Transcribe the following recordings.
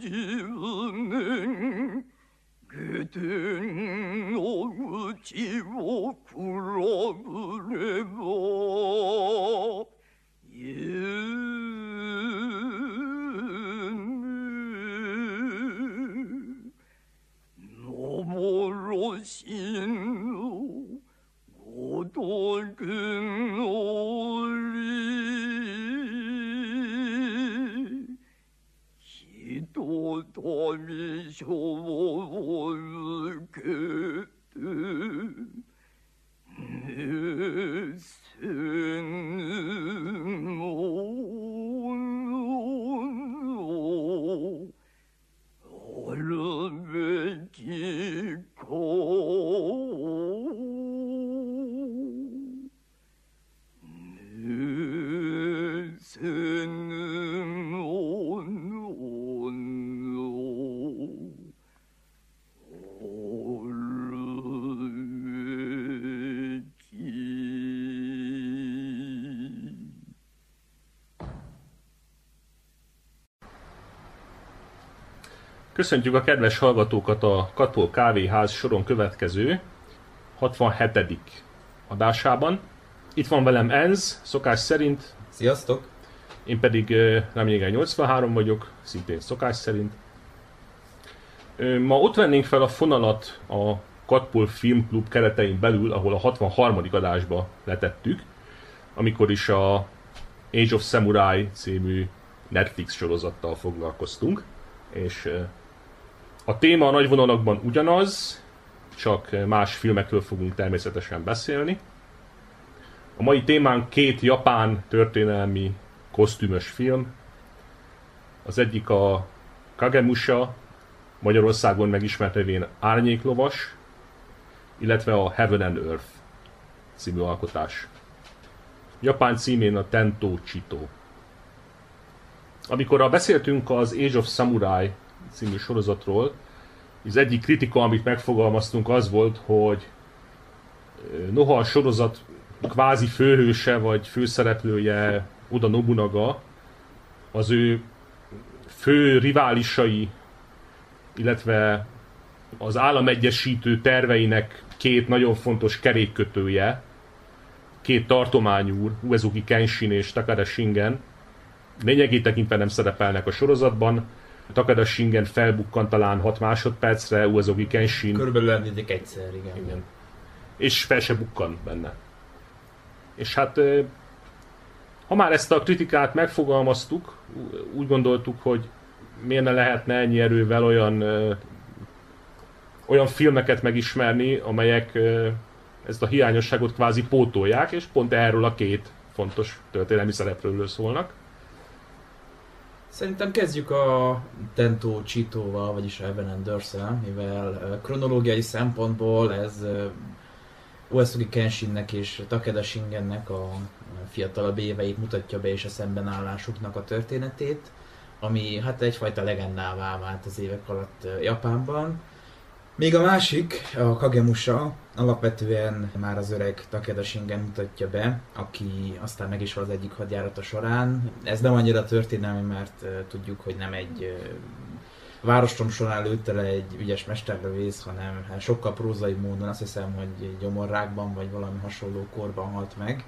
You. Köszöntjük a kedves hallgatókat a Katol Kávéház soron következő 67. adásában. Itt van velem Enz, szokás szerint, Sziasztok! én pedig Reményegen 83 vagyok, szintén szokás szerint. Ma ott vennénk fel a fonalat a Katpol Filmklub keretein belül, ahol a 63. adásba letettük, amikor is a Age of Samurai című Netflix sorozattal foglalkoztunk, és a téma a nagy vonalakban ugyanaz, csak más filmekről fogunk természetesen beszélni. A mai témánk két japán történelmi kosztümös film. Az egyik a Kagemusha, Magyarországon megismert nevén Árnyéklovas, illetve a Heaven and Earth című alkotás. Japán címén a Tento Chito. Amikor beszéltünk az Age of Samurai című sorozatról, az egyik kritika, amit megfogalmaztunk, az volt, hogy noha a sorozat kvázi főhőse vagy főszereplője Oda Nobunaga, az ő fő riválisai, illetve az államegyesítő terveinek két nagyon fontos kerékkötője, két tartományúr, Uezuki Kenshin és Takada Shingen, lényegét tekintve nem szerepelnek a sorozatban. Takada Shingen felbukkan talán 6 másodpercre, Uezuki Kenshin Körülbelül említik egyszer, igen. igen. És fel se bukkan benne. És hát, ha már ezt a kritikát megfogalmaztuk, úgy gondoltuk, hogy miért ne lehetne ennyi erővel olyan, olyan filmeket megismerni, amelyek ezt a hiányosságot kvázi pótolják, és pont erről a két fontos történelmi szereplőről szólnak. Szerintem kezdjük a Tento Chitóval, vagyis Evan Anderson, mivel kronológiai szempontból ez Uesugi Kenshinnek és Takeda Shingennek a fiatalabb éveit mutatja be és a szembenállásuknak a történetét, ami hát egyfajta legendává vált az évek alatt Japánban. Még a másik, a Kagemusha, alapvetően már az öreg Takeda Shingen mutatja be, aki aztán meg is hal az egyik hadjárata során. Ez nem annyira történelmi, mert tudjuk, hogy nem egy várostrom során lőtte le egy ügyes mesterlövész, hanem hát sokkal prózai módon, azt hiszem, hogy gyomorrákban vagy valami hasonló korban halt meg.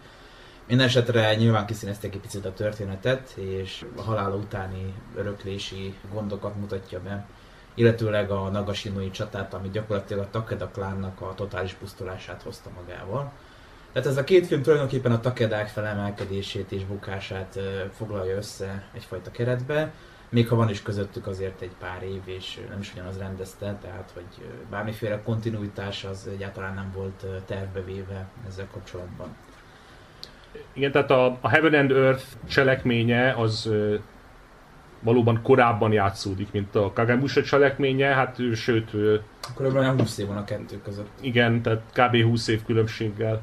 Minden esetre nyilván kiszínezték egy picit a történetet, és a halála utáni öröklési gondokat mutatja be illetőleg a Nagashinoi csatát, ami gyakorlatilag a Takeda klánnak a totális pusztulását hozta magával. Tehát ez a két film tulajdonképpen a Takedák felemelkedését és bukását foglalja össze egyfajta keretbe, még ha van is közöttük azért egy pár év, és nem is ugyanaz rendezte, tehát hogy bármiféle kontinuitás az egyáltalán nem volt tervbe véve ezzel kapcsolatban. Igen, tehát a, a Heaven and Earth cselekménye az valóban korábban játszódik, mint a Kagemusha cselekménye, hát ő, sőt, ö, Körülbelül 20 év van a kettő között. igen, tehát kb. 20 év különbséggel.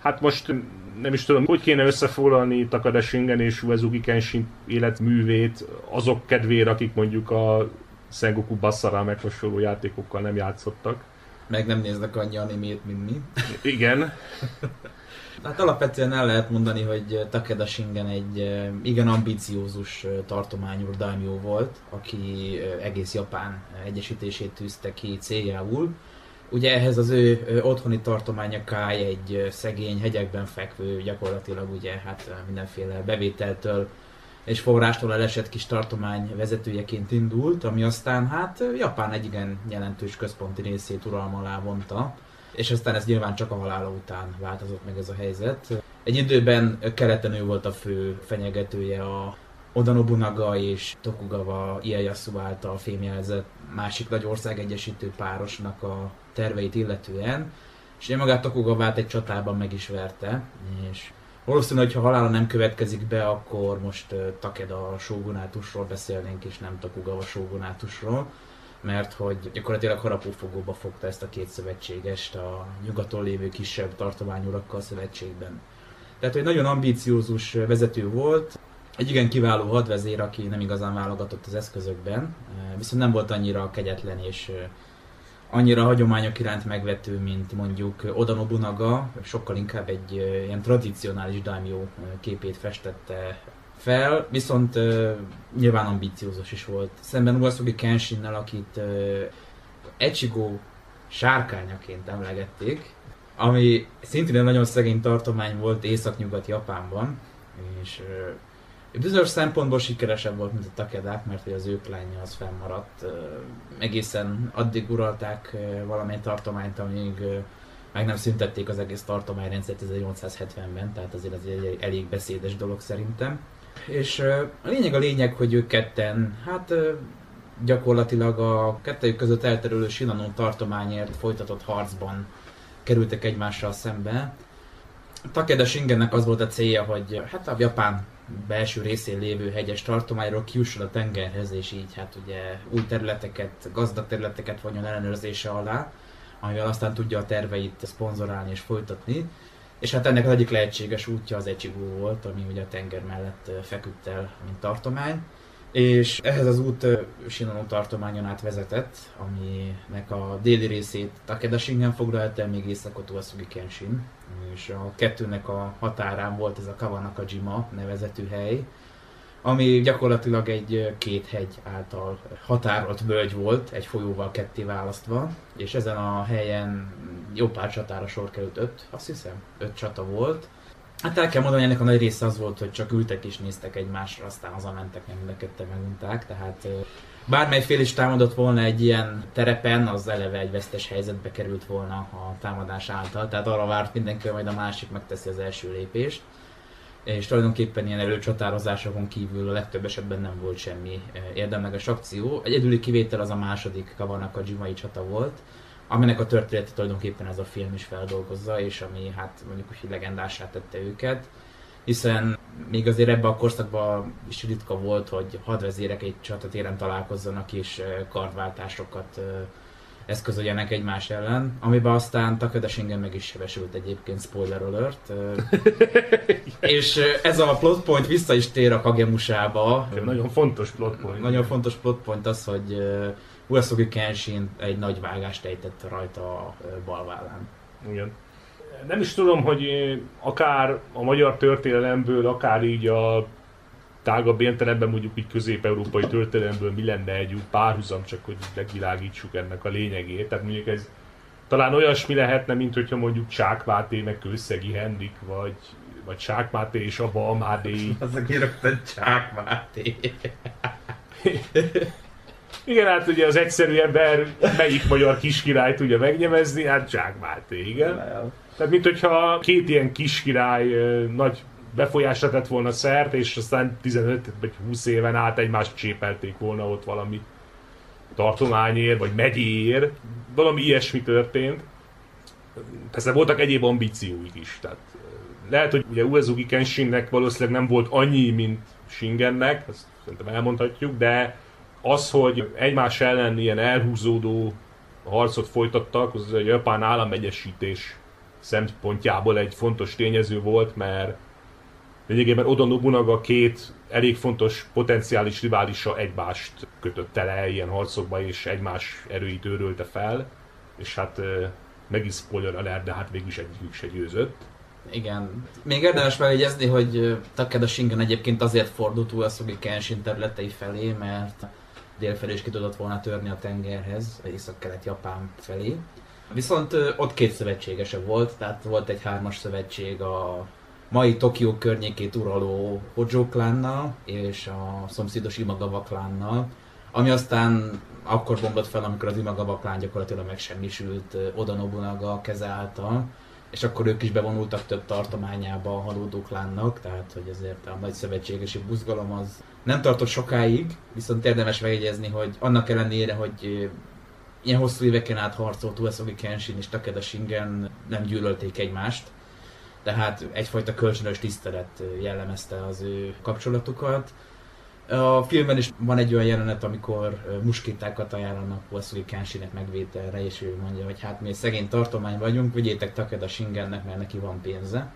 Hát most nem is tudom, hogy kéne összefoglalni Takada Shingen és Uezuki Kenshin életművét azok kedvére, akik mondjuk a Sengoku Basara meg hasonló játékokkal nem játszottak. Meg nem néznek annyi animét, mint mi. Igen. Hát alapvetően el lehet mondani, hogy Takeda Shingen egy igen ambiciózus tartományú daimyo volt, aki egész Japán egyesítését tűzte ki céljául. Ugye ehhez az ő otthoni tartománya Kai egy szegény hegyekben fekvő, gyakorlatilag ugye hát mindenféle bevételtől és forrástól elesett kis tartomány vezetőjeként indult, ami aztán hát Japán egy igen jelentős központi részét uralma alá vonta, és aztán ez nyilván csak a halála után változott meg ez a helyzet. Egy időben ö, keleten ő volt a fő fenyegetője a Oda Nobunaga és Tokugawa Ieyasu által fémjelzett másik nagy ország egyesítő párosnak a terveit illetően, és én magát Tokugawát egy csatában meg is verte, és valószínű, hogy ha halála nem következik be, akkor most Takeda sógunátusról beszélnénk, és nem Tokugawa sógunátusról, mert hogy gyakorlatilag harapófogóba fogta ezt a két szövetségest a nyugaton lévő kisebb tartományurakkal szövetségben. Tehát, hogy nagyon ambíciózus vezető volt, egy igen kiváló hadvezér, aki nem igazán válogatott az eszközökben, viszont nem volt annyira kegyetlen és annyira hagyományok iránt megvető, mint mondjuk Oda Nobunaga, sokkal inkább egy ilyen tradicionális daimyo képét festette fel, viszont uh, nyilván ambiciózus is volt. Szemben Uesugi Kenshinnel, akit uh, Echigo sárkányaként emlegették, ami szintén egy nagyon szegény tartomány volt északnyugat Japánban, és uh, bizonyos szempontból sikeresebb volt, mint a Takedák, mert hogy az ők lánya az fennmaradt. Uh, egészen addig uralták uh, valamely tartományt, amíg uh, meg nem szüntették az egész tartományrendszert 1870-ben, tehát azért ez egy elég beszédes dolog szerintem. És a lényeg a lényeg, hogy ők ketten, hát gyakorlatilag a kettőjük között elterülő Shinano tartományért folytatott harcban kerültek egymással szembe. Takeda Shingennek az volt a célja, hogy hát a Japán belső részén lévő hegyes tartományról kijusson a tengerhez, és így hát ugye új területeket, gazdag területeket vonjon ellenőrzése alá, amivel aztán tudja a terveit szponzorálni és folytatni. És hát ennek az egyik lehetséges útja az Echigo volt, ami ugye a tenger mellett feküdt el, mint tartomány. És ehhez az út Shinano tartományon át vezetett, aminek a déli részét Takeda Shingen foglalta el, még északot Uesugi Kenshin. És a kettőnek a határán volt ez a Kawanakajima nevezetű hely, ami gyakorlatilag egy két hegy által határolt völgy volt, egy folyóval ketté választva, és ezen a helyen jó pár csatára sor került, öt, azt hiszem, öt csata volt. Hát el kell mondani, ennek a nagy része az volt, hogy csak ültek és néztek egymásra, aztán hazamentek, nem mind a megunták, tehát bármely fél is támadott volna egy ilyen terepen, az eleve egy vesztes helyzetbe került volna a támadás által, tehát arra várt mindenki, hogy majd a másik megteszi az első lépést és tulajdonképpen ilyen előcsatározásokon kívül a legtöbb esetben nem volt semmi érdemleges akció. Egyedüli kivétel az a második Kavarnak a Jimai csata volt, aminek a története tulajdonképpen ez a film is feldolgozza, és ami hát mondjuk úgy legendásá tette őket, hiszen még azért ebben a korszakban is ritka volt, hogy hadvezérek egy csatatéren találkozzanak és kardváltásokat eszközöljenek egymás ellen, amiben aztán Takeda Shingen meg is sebesült egyébként, spoiler alert. és ez a plot point vissza is tér a Kagemusába. Nagyon fontos plot point. Nagyon fontos plot point az, hogy Uesugi Kenshin egy nagy vágást ejtett rajta a balvállán. Igen. Nem is tudom, hogy akár a magyar történelemből, akár így a tágabb értelemben mondjuk így közép-európai történelemből mi lenne egy párhuzam, csak hogy megvilágítsuk ennek a lényegét. Tehát mondjuk ez talán olyasmi lehetne, mint hogyha mondjuk Csák Máté meg Kőszegi Henrik, vagy, vagy Csák Máté és a Balmádé. Az, aki rögtön Csák Máté. Igen, hát ugye az egyszerű ember melyik magyar kiskirály tudja megnyemezni, hát Csák Máté, igen. Tehát mint hogyha két ilyen kiskirály nagy befolyásra tett volna szert, és aztán 15 vagy 20 éven át egymást csépelték volna ott valami tartományért, vagy megyéért. Valami ilyesmi történt. Persze voltak egyéb ambícióik is. Tehát lehet, hogy ugye Uezugi Kenshinnek valószínűleg nem volt annyi, mint Shingennek, azt szerintem elmondhatjuk, de az, hogy egymás ellen ilyen elhúzódó harcot folytattak, az a japán államegyesítés szempontjából egy fontos tényező volt, mert lényegében Oda Nobunaga két elég fontos potenciális riválisa egymást kötötte le ilyen harcokba, és egymás erőit őrölte fel, és hát megint spoiler alert, de hát végül is egyikük se győzött. Igen. Még érdemes megjegyezni, hogy Takeda Shingen egyébként azért fordult Uesugi Kenshin területei felé, mert délfelé is ki tudott volna törni a tengerhez, észak-kelet Japán felé. Viszont ott két szövetségese volt, tehát volt egy hármas szövetség a mai Tokió környékét uraló Hojo klánnal és a szomszédos Imagawa klánnal, ami aztán akkor bomlott fel, amikor az Imagawa klán gyakorlatilag megsemmisült Oda Nobunaga keze által, és akkor ők is bevonultak több tartományába a halódó klánnak, tehát hogy ezért a nagy szövetségesi buzgalom az nem tartott sokáig, viszont érdemes megjegyezni, hogy annak ellenére, hogy ilyen hosszú éveken át harcolt Uesugi Kenshin és Takeda Shingen nem gyűlölték egymást, tehát egyfajta kölcsönös tisztelet jellemezte az ő kapcsolatukat. A filmben is van egy olyan jelenet, amikor muskitákat ajánlanak Wesley Kenshinnek megvételre, és ő mondja, hogy hát mi egy szegény tartomány vagyunk, vigyétek Takeda Shingennek, mert neki van pénze.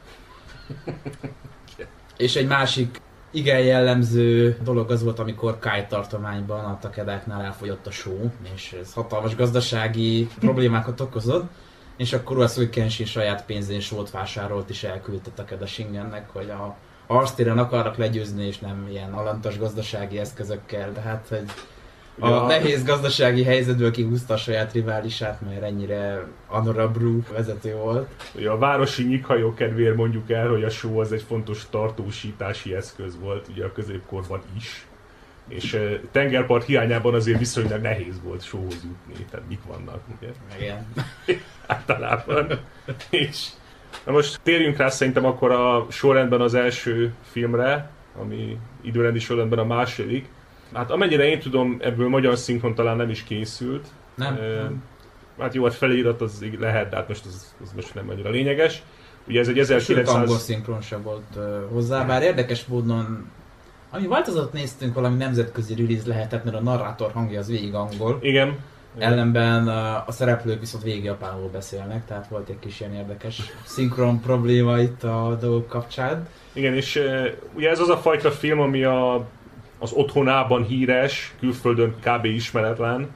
és egy másik igen jellemző dolog az volt, amikor Kai tartományban a Takedáknál elfogyott a só, és ez hatalmas gazdasági problémákat okozott, és akkor Uesugi Kenshin saját pénzén sót vásárolt és elküldte Takeda Shingennek, hogy a harctéren akarnak legyőzni, és nem ilyen alantas gazdasági eszközökkel, de hát, hogy a Ja. nehéz gazdasági helyzetből kihúzta a saját riválisát, mert ennyire honorable vezető volt. Ugye a városi nyikhajó kedvéért mondjuk el, hogy a só az egy fontos tartósítási eszköz volt ugye a középkorban is. És tengerpart hiányában azért viszonylag nehéz volt sóhoz jutni, tehát mik vannak, ugye? Igen. általában. És na most térjünk rá szerintem akkor a sorrendben az első filmre, ami időrendi sorrendben a második. Hát amennyire én tudom, ebből magyar szinkron talán nem is készült. Nem? Ö, nem. Hát jó, hát felirat az lehet, de hát most az, az most nem annyira lényeges. Ugye ez egy Sőt, angol 1900... szinkron sem volt hozzá, bár érdekes módon ami változott néztünk, valami nemzetközi release lehetett, mert a narrátor hangja az végig angol. Igen. Ellenben a szereplők viszont végig japánul beszélnek, tehát volt egy kis ilyen érdekes szinkron probléma itt a dolgok kapcsán. Igen, és ugye ez az a fajta film, ami a, az otthonában híres, külföldön kb. ismeretlen.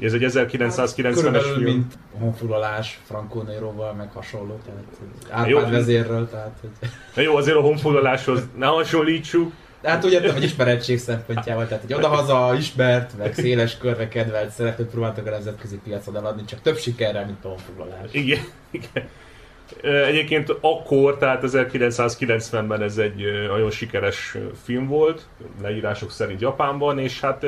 Ez egy 1990-es Körülbelül, film. mint honfoglalás Franco Neroval, meg hasonló, tehát Jó. Árpád vezérről, tehát hogy... Na jó, azért a honfoglaláshoz ne hasonlítsuk. Hát úgy értem, hogy ismerettség szempontjával, tehát hogy odahaza ismert, meg széles körre kedvelt szereplőt próbáltak a nemzetközi piacon eladni, csak több sikerrel, mint honfoglalás. Igen, igen. Egyébként akkor, tehát 1990-ben ez egy nagyon sikeres film volt, leírások szerint Japánban, és hát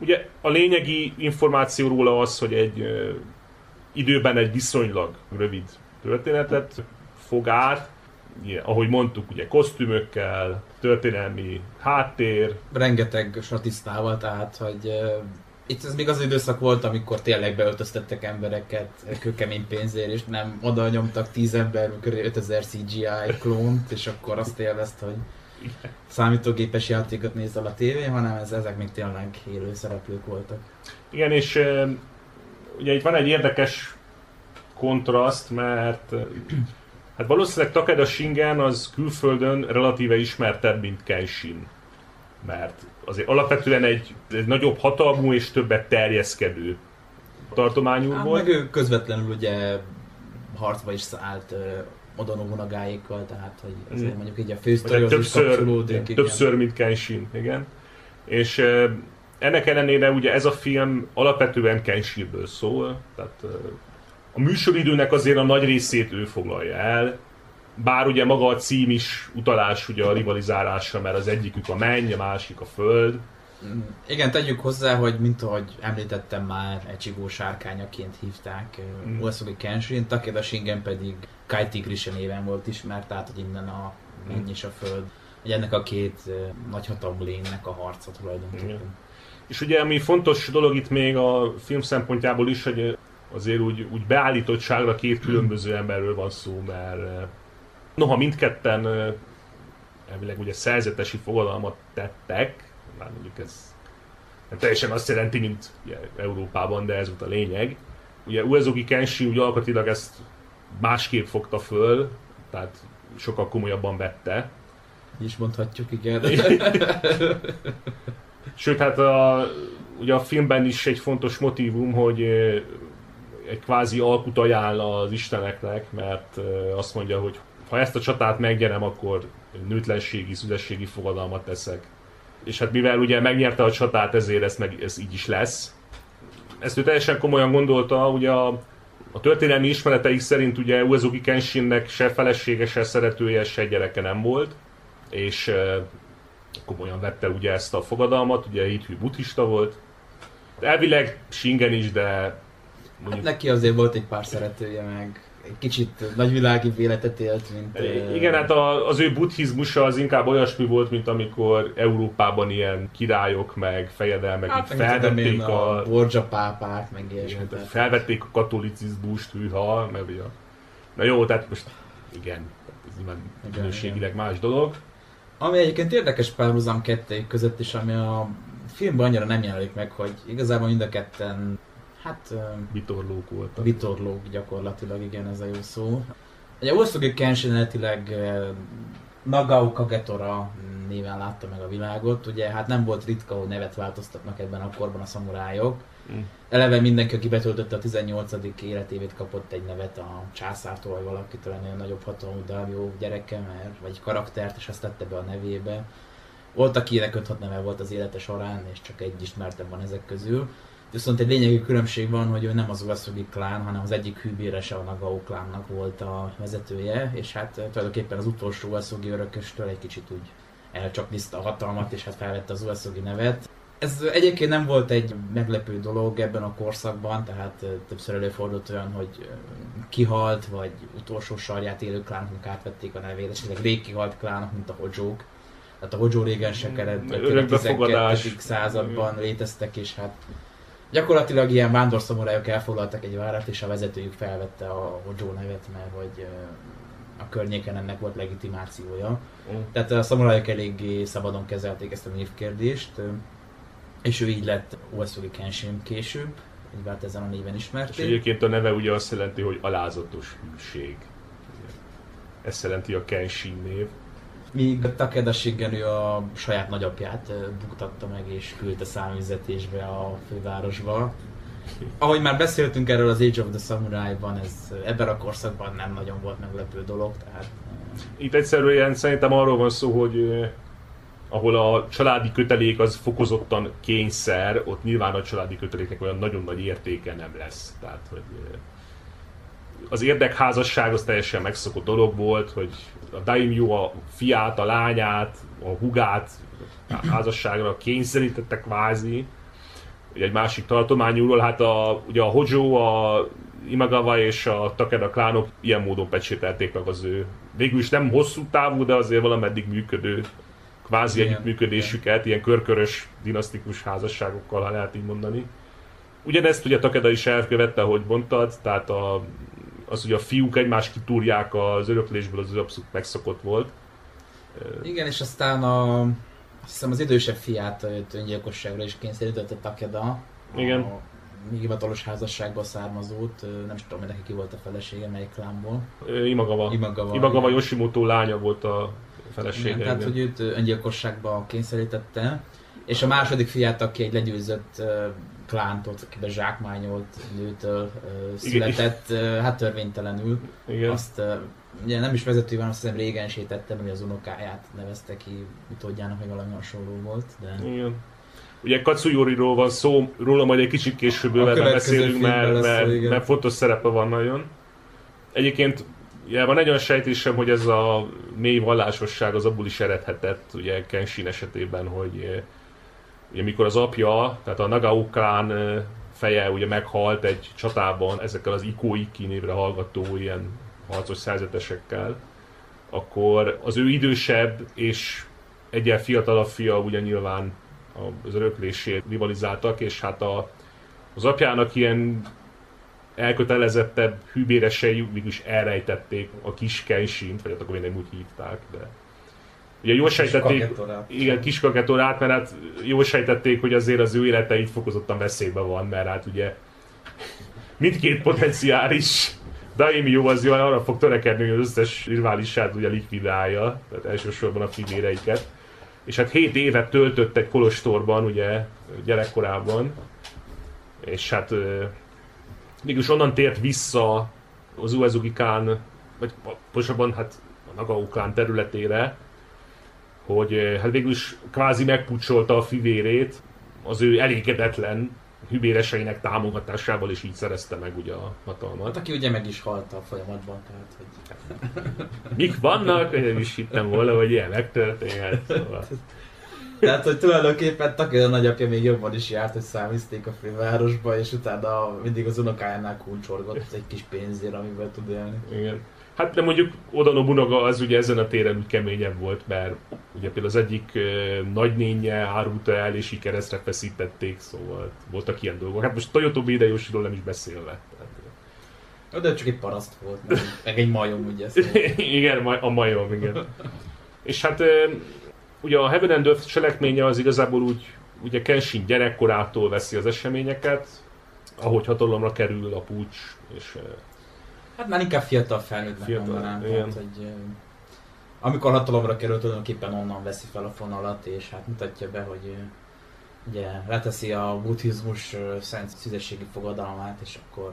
ugye a lényegi információ róla az, hogy egy időben egy viszonylag rövid történetet fog át, ugye, ahogy mondtuk, ugye kosztümökkel, történelmi háttér, Rengeteg statisztával, tehát hogy itt ez még az időszak volt, amikor tényleg beöltöztettek embereket kőkemény pénzért, és nem oda nyomtak 10 ember, köré 5000 CGI klónt, és akkor azt élvezte, hogy számítógépes játékot nézel a tévén, hanem ez, ezek még tényleg élő szereplők voltak. Igen, és ugye itt van egy érdekes kontraszt, mert hát valószínűleg Takeda Shingen az külföldön relatíve ismertebb, mint Kenshin. Mert azért alapvetően egy, egy nagyobb hatalmú és többet terjeszkedő tartományú Hát, volt. meg ő közvetlenül ugye harcba is szállt Oda Nobunagáékkal, tehát hogy azért Mm. mondjuk így a fősztorihoz is többször, kapcsolódik. igen. többször, mint Kenshin, igen. És ö, ennek ellenére ugye ez a film alapvetően Kenshinből szól, tehát a műsoridőnek azért a nagy részét ő foglalja el, bár ugye maga a cím is utalás ugye a rivalizálásra, mert az egyikük a menny, a másik a föld. Mm, Igen, tegyük hozzá, hogy mint ahogy említettem már, Echigó sárkányaként hívták Mm. mm. Uesugi Kenshin, Takeda Shingen pedig Kai Tigrisha néven volt ismert, tehát hogy innen a menny és a föld. Hogy ennek a két nagyhatalmú lénynek a harca tulajdonképpen. Igen. És ugye ami fontos dolog itt még a film szempontjából is, hogy azért úgy, úgy beállítottságra két különböző emberről van szó, mert eh, noha mindketten eh, elvileg ugye szerzetesi fogadalmat tettek, már mondjuk ez nem teljesen azt jelenti, mint ugye, Európában, de ez volt a lényeg. Ugye Uezugi Kenshin ugye alkatilag ezt másképp fogta föl, tehát sokkal komolyabban vette, Így is mondhatjuk, igen. Sőt, hát a, ugye a filmben is egy fontos motivum, hogy ö, egy kvázi alkut ajánl az isteneknek, mert azt mondja, hogy ha ezt a csatát megnyerem, akkor nőtlenségi, szüzességi fogadalmat teszek. És hát mivel ugye megnyerte a csatát, ezért ez, meg, ez így is lesz. Ezt ő teljesen komolyan gondolta, ugye a, a történelmi ismereteik szerint ugye Uezuki Kenshinnek se felesége, se szeretője, se gyereke nem volt, és e, komolyan vette ugye ezt a fogadalmat, ugye hithű buddhista volt. Elvileg Shingen is, de Hát neki azért volt egy pár szeretője, meg egy kicsit nagyvilági életet élt, mint... Igen, hát a, az ő buddhizmusa az inkább olyasmi volt, mint amikor Európában ilyen királyok meg fejedelmek Hát, felvették a, a Borgia pápák, meg ilyesmi. igen, tehát- felvették a katolicizmust, hűha, meg ugye. Na jó, tehát most igen, ez nyilván minőségileg más dolog. Ami egyébként érdekes párhuzam kettőjük között is, ami a filmben annyira nem jelenik meg, hogy igazából mind a ketten, hát Vitorlók voltak. vitorlók gyakorlatilag, igen, ez a jó szó. Ugye Osztogi Kenshin eredetileg ö, Nagao Kagetora néven látta meg a világot, ugye hát nem volt ritka, hogy nevet változtatnak ebben a korban a szamurájok. Mm. Eleve mindenki, aki betöltötte a 18. életévét, kapott egy nevet a császártól, vagy valakitől ennél nagyobb hatalmú Dario gyereke, mert, vagy karaktert, és azt tette be a nevébe. Volt, akinek 5 neve volt az élete során, és csak egy ismertebb van ezek közül. Viszont egy lényegi különbség van, hogy ő nem az Uesugi klán, hanem az egyik hűbérese a Nagao klánnak volt a vezetője, és hát eh, tulajdonképpen az utolsó Uesugi örököstől egy kicsit úgy elcsapniszta a hatalmat, és hát felvette az Uesugi nevet. Ez egyébként nem volt egy meglepő dolog ebben a korszakban, tehát eh, többször előfordult olyan, hogy eh, kihalt, vagy utolsó sarját élő klánok átvették a nevét, esetleg rég kihalt klánok, mint a Hojók. Tehát a Hojo régen se kellett, a Örökbefogadás. 12. században léteztek, és hát gyakorlatilag ilyen vándorszamurajok elfoglaltak egy várat, és a vezetőjük felvette a Hojo nevet, mert hogy a környéken ennek volt legitimációja. Mm. Tehát a szamurajok eléggé szabadon kezelték ezt a névkérdést, és ő így lett Uesugi Kenshin később, így vált ezen a néven És ismerté. egyébként a neve ugye azt jelenti, hogy alázatos hűség. Ezt jelenti a Kenshin név. Míg Takeda Shigenő a saját nagyapját buktatta meg és küldte száműzetésbe a fővárosba. Ahogy már beszéltünk erről az Age of the Samurai-ban, ez ebben a korszakban nem nagyon volt meglepő dolog, tehát Itt egyszerűen szerintem arról van szó, hogy ahol a családi kötelék az fokozottan kényszer, ott nyilván a családi köteléknek olyan nagyon nagy értéke nem lesz. Tehát, hogy az érdekházasság az teljesen megszokott dolog volt, hogy a daimyo a fiát, a lányát, a hugát a házasságra kényszerítette kvázi. Ugye egy másik tartományúról, hát a, ugye a Hojo, a Imagawa és a Takeda klánok ilyen módon pecsételték meg az ő végül is nem hosszú távú, de azért valameddig működő kvázi Igen, együttműködésüket, ilyen körkörös dinasztikus házasságokkal, ha lehet így mondani. Ugyanezt ugye Takeda is elkövette, ahogy mondtad, tehát a, az, hogy a fiúk egymás kitúrják az öröklésből, az abszolút megszokott volt. Igen, és aztán a, hiszem az idősebb fiát öngyilkosságra is kényszerítette Takeda. Igen. A hivatalos házasságból származót, ö, nem is tudom, hogy neki ki volt a felesége, melyik klámból. Ö, Imagawa. Imagawa. Imagawa igen. Yoshimoto lánya volt a felesége. Igen, tehát, hogy őt öngyilkosságba kényszerítette. És a második fiát, aki egy legyőzött klántot, akibe zsákmányolt nőtől született, uh, hát törvénytelenül. Igen. Azt ugye nem is vezető van, azt hiszem régen sétette, hogy az unokáját nevezte ki utódjának, vagy valami hasonló volt, de... Igen. Ugye Katsuyori-ról van szó, róla majd egy kicsit később bővebben beszélünk, mert, lesz mert, igen. mert fontos szerepe van nagyon. Egyébként ugye, van egy olyan sejtésem, hogy ez a mély vallásosság az abból is eredhetett, ugye Kenshin esetében, hogy ugye mikor az apja, tehát a Nagao feje ugye meghalt egy csatában ezekkel az Iko-Iki névre hallgató ilyen harcos szerzetesekkel, akkor az ő idősebb és egyen fiatalabb fia ugye nyilván az öröklésért rivalizáltak, és hát a, az apjának ilyen elkötelezettebb hűbéresei végülis elrejtették a kis Kenshint, vagy hát akkor még nem úgy hívták, de ugye jól sejtették, igen, kis kagetorát, mert hát jól sejtették, hogy azért az ő élete így fokozottan veszélyben van, mert hát ugye mindkét potenciális Daimyo az jól arra fog törekedni, hogy az összes riválisát ugye likvidálja, tehát elsősorban a fivéreiket. És hát 7 évet töltött egy kolostorban, ugye, gyerekkorában. És hát mégis onnan tért vissza az Uezugi Khan, vagy pontosabban hát a Nagao területére, hogy eh, hát végül is kvázi megpucsolta a fivérét az ő elégedetlen hübéreseinek támogatásával, és így szerezte meg ugye a hatalmat. Hát aki ugye meg is halt a folyamatban, tehát hogy... Mik vannak? Én is hittem volna, hogy ilyen megtörténhet. Szóval. Tehát, hogy tulajdonképpen Takeda nagyapja még jobban is járt, hogy számízték a fővárosba, és utána mindig az unokájánál kulcsorgott egy kis pénzért, amivel tud élni. Igen. Hát de mondjuk Oda Nobunaga az ugye ezen a téren úgy keményebb volt, mert ugye például az egyik nagynénye árulta el, és keresztre feszítették, szóval voltak ilyen dolgok. Hát most Toyoto Hideyoshiról nem is beszélve. Tehát, De csak egy paraszt volt, meg, meg egy majom, ugye. Szóval. igen, a majom, igen. és hát ugye a Heaven and Earth cselekménye az igazából úgy, ugye Kenshin gyerekkorától veszi az eseményeket, ahogy hatalomra kerül a pucs, és Hát már inkább fiatal felnőttnek Fiatal, mondanám, igen. tehát, hogy amikor hatalomra kerül, tulajdonképpen onnan veszi fel a fonalat, és hát mutatja be, hogy ugye leteszi a buddhizmus szent szüzességi fogadalmát, és akkor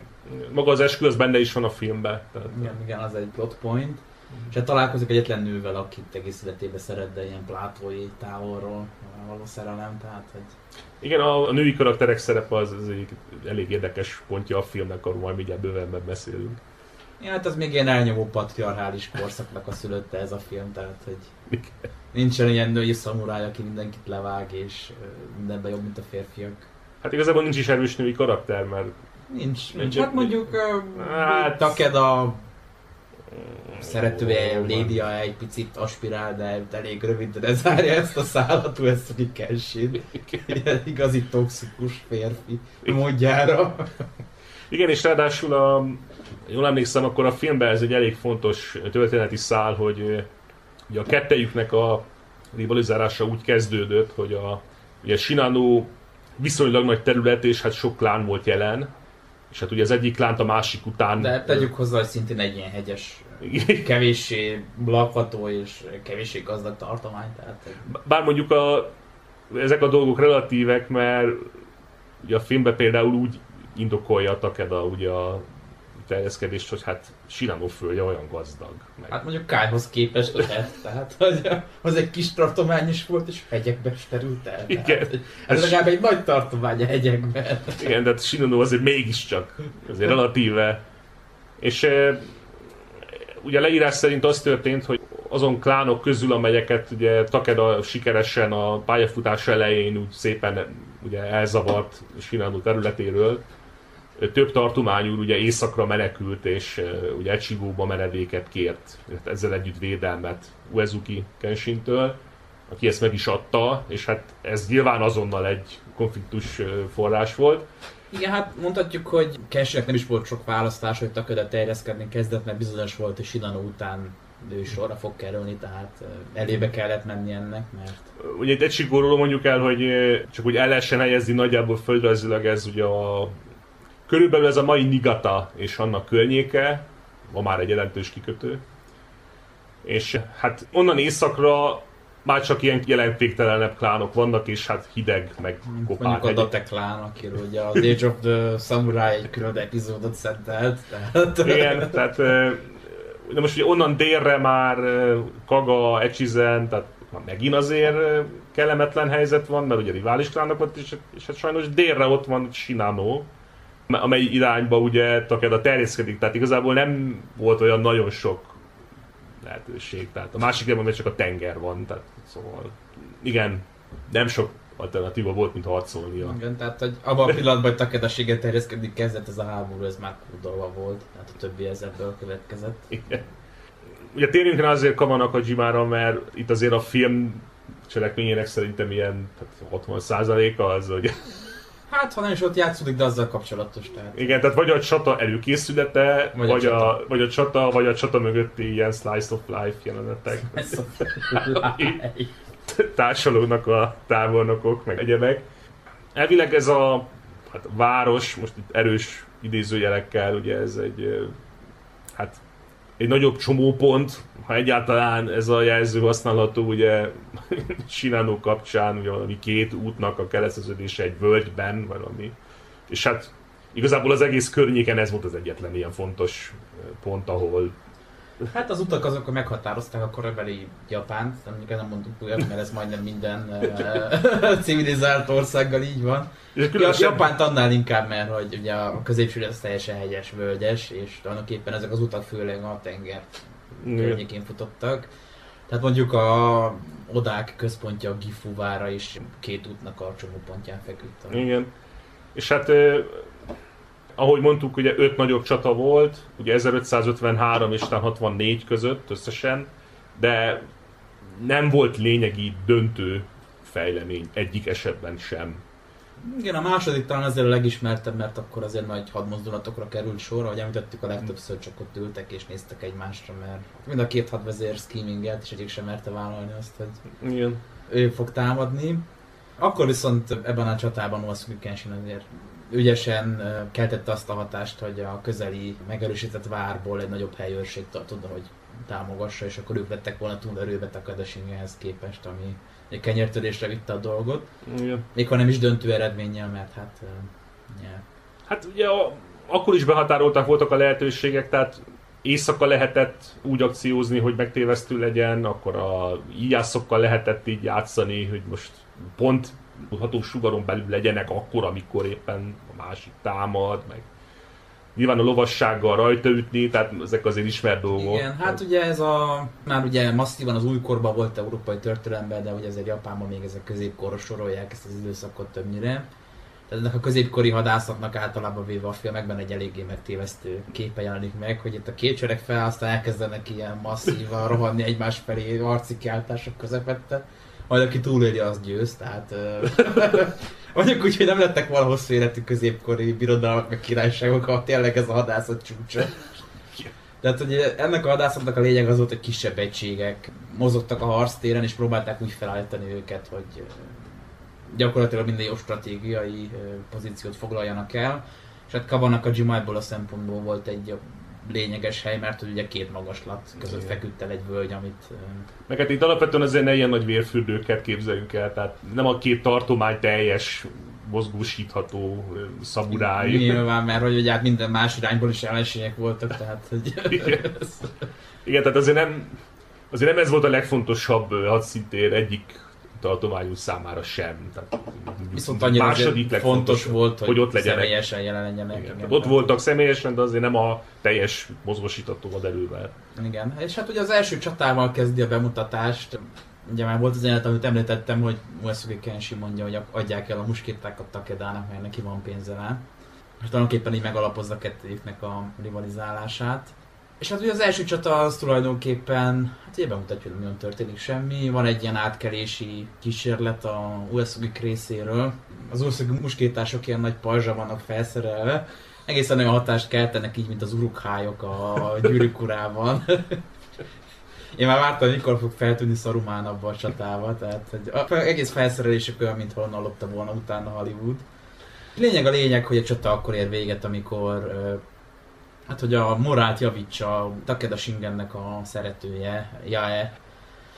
maga az eskü az benne is van a filmben. Tehát, igen, igen, az egy plot point. És hát találkozik egyetlen nővel, akit egész életében szeret, de ilyen plátói távolról való szerelem, tehát hogy Igen, a, a női karakterek szerepe az, az egy elég érdekes pontja a filmnek, arról majd mindjárt bővebben beszélünk. Ja, hát az még ilyen elnyomó patriarchális korszaknak a szülötte ez a film, tehát hogy nincsen ilyen női szamuráj, aki mindenkit levág, és mindenben jobb, mint a férfiak. Hát igazából nincs is erős női karakter, mert Nincs, Nincs- nincs. Hát mondjuk Hát- hát, Takeda szeretője, Lédia egy picit aspirál, de elég rövidre zárja ezt a szállat, ezt aki Kenshin. Ilyen igazi toxikus férfi módjára. Igen, és ráadásul a, jól emlékszem, akkor a filmben ez egy elég fontos történeti szál, hogy ugye a kettejüknek a rivalizálása úgy kezdődött, hogy a ugye Shinano viszonylag nagy terület, és hát sok klán volt jelen, és hát ugye az egyik klánt a másik után... De tegyük hozzá, hogy szintén egy ilyen hegyes, kevéssé lakható és kevéssé gazdag tartomány, tehát Bár mondjuk a, ezek a dolgok relatívek, mert ugye a filmben például úgy indokolja a Takeda ugye a terjeszkedést, hogy hát Shinano földje olyan gazdag. Meg. Hát mondjuk Kájhoz képest lehet, tehát hogy az egy kis tartomány is volt, és hegyekbe sterült el. Igen. Tehát, ez Ez- legalább egy nagy tartomány a hegyekben. Igen, de hát Shinano azért mégiscsak, azért relatíve. És e, ugye a leírás szerint az történt, hogy azon klánok közül, amelyeket ugye Takeda sikeresen a pályafutás elején úgy szépen ugye elzavart Shinano területéről, több tartományúr ugye északra menekült, és ugye Echigóba menedéket kért, illetve ezzel együtt védelmet Uezuki Kenshintől, aki ezt meg is adta, és hát ez nyilván azonnal egy konfliktus forrás volt. Igen, hát mondhatjuk, hogy Kenshinek nem is volt sok választás, hogy Takeda terjeszkedni kezdett, mert bizonyos volt, hogy Shinano után ő sorra fog kerülni, tehát elébe kellett menni ennek, mert Ugye itt Echigóról mondjuk el, hogy csak úgy el lehessen helyezni nagyjából földrajzilag ez ugye a... Körülbelül ez a mai Nigata és annak környéke, ma már egy jelentős kikötő. És hát onnan északra már csak ilyen jelentéktelenebb klánok vannak, és hát hideg, meg kopár mondjuk a. Date Clan, akiről ugye az Age of the Samurai egy külön epizódot szentelt, tehát Igen, tehát de most ugye onnan délre már Kaga, Echizen, tehát már megint azért kellemetlen helyzet van, mert ugye rivális klánok ott, és, és hát sajnos délre ott van Shinano, amely irányba ugye Takeda terjeszkedik, tehát igazából nem volt olyan nagyon sok lehetőség, tehát a másik irányban csak a tenger van, tehát szóval igen, nem sok alternatíva volt, mint harcolnia. Igen, tehát hogy abban a pillanatban, hogy Takedaséget terjeszkedni kezdett ez a háború, ez már kudarva volt, tehát a többi ez ebből következett. Igen. Ugye térjünk rá azért Kamana Kajimára, mert itt azért a film cselekményének szerintem ilyen tehát 60%-a az, hogy Hát, ha nem is ott játszódik, de azzal kapcsolatos, tehát. igen, tehát vagy a csata előkészülete, Vagy vagy, a vagy, a, csata. vagy a csata, vagy a csata mögötti ilyen slice of life jelenetek. Ez a tábornokok, meg egyebek. Elvileg ez a hát, város, most itt erős idézőjelekkel, ugye ez egy hát egy nagyobb csomópont, ha egyáltalán ez a jelző használható, ugye Sinano kapcsán, ugye valami két útnak a kereszteződése egy völgyben, valami. És hát igazából az egész környéken ez volt az egyetlen ilyen fontos pont, ahol Hát az utak azok meghatározták a korabeli Japánt, de mondjuk nem mondjuk újra, mert ez majdnem minden uh, civilizált országgal így van. És különösen, Japánt annál inkább, mert hogy ugye a középső az teljesen hegyes, völgyes, és tulajdonképpen ezek az utak főleg a tenger. Környékén futottak. Tehát mondjuk a Odák központja a Gifu vára is két útnak a csomópontján feküdt. Igen. És hát, eh, ahogy mondtuk, ugye öt nagyobb csata volt, ugye 1553 és talán 64 között összesen, de nem volt lényegi döntő fejlemény egyik esetben sem. Igen, a második talán azért a legismertebb, mert akkor azért nagy hadmozdulatokra került sor, ahogy említettük, a legtöbbször csak ott ültek és néztek egymásra, mert mind a két hadvezér skimingelt, és egyik sem merte vállalni azt, hogy Igen. ő fog támadni. Akkor viszont ebben a csatában Oasugi Kenshin azért ügyesen keltette azt a hatást, hogy a közeli megerősített várból egy nagyobb helyőrség tudta, hogy támogassa, és akkor ők lettek volna túl erőbe Takadashingehez képest, ami egy kenyertörésre vitte a dolgot. Igen. Még ha nem is döntő eredménnyel, mert hát... Yeah. Hát ugye a, akkor is behatároltak voltak a lehetőségek, tehát éjszaka lehetett úgy akciózni, hogy megtévesztő legyen, akkor a íjászokkal lehetett így játszani, hogy most pont ható sugaron belül legyenek akkor, amikor éppen a másik támad, meg nyilván a lovassággal rajta ütni, tehát ezek azért ismert dolgok. Igen, hát ugye ez a, már ugye masszívan az újkorban volt európai történelemben, de ugye azért Japánban még ezek középkorra sorolják ezt az időszakot többnyire. Tehát ennek a középkori hadászatnak általában véve a filmekben egy eléggé megtévesztő képe jelenik meg, hogy itt a két sereg fel, aztán elkezdenek ilyen masszívan rohanni egymás felé arci kiáltások közepette. Majd aki túléli, az győz, tehát... Mondjuk úgy, hogy nem lettek volna hosszú középkori birodalmak, meg királyságok, ha tényleg ez a hadászat csúcsa. Tehát ugye ennek a hadászatnak a lényeg az volt, hogy kisebb egységek mozogtak a harctéren, és próbálták úgy felállítani őket, hogy gyakorlatilag minden jó stratégiai pozíciót foglaljanak el. És hát Kabanakajima ebből a szempontból volt egy lényeges hely, mert hogy ugye két magaslat között Igen. feküdt el egy völgy, amit Meg hát itt alapvetően azért ne ilyen nagy vérfürdőket képzeljünk el, tehát nem a két tartomány teljes mozgósítható szamuráj. Nyilván, mert hogy ugye hát minden más irányból is ellenségek voltak, tehát hogy... Igen. Igen, tehát azért nem, azért nem ez volt a legfontosabb hadszintér egyik tartományunk számára sem. Tehát, Viszont annyira második fontos volt, hogy, hogy ott legyenek. személyesen jelen legyenek. Igen, tehát ott voltak személyesen, de azért nem a teljes mozgósítható erővel. Igen, és hát ugye az első csatával kezdi a bemutatást. Ugye már volt az jelenet, amit említettem, hogy Uesugi Kenshi mondja, hogy adják el a muskétákat Takedának, mert neki van pénze rá. És tulajdonképpen így megalapozza kettőjüknek a rivalizálását. És hát ugye az első csata az tulajdonképpen, hát ugye bemutatja, hogy nagyon történik semmi. Van egy ilyen átkelési kísérlet a Uesugi részéről. Az Uesugi muskétások ilyen nagy pajzsa vannak felszerelve. Egészen olyan hatást keltenek így, mint az urukhályok a gyűrűk urában. Én már vártam, mikor fog feltűnni Saruman abba a csatába, tehát hogy a egész felszerelésük olyan, mintha onnan lopta volna utána Hollywood. Lényeg a lényeg, hogy a csata akkor ér véget, amikor hát hogy a morált javítsa Takeda Shingennek a szeretője, Jae,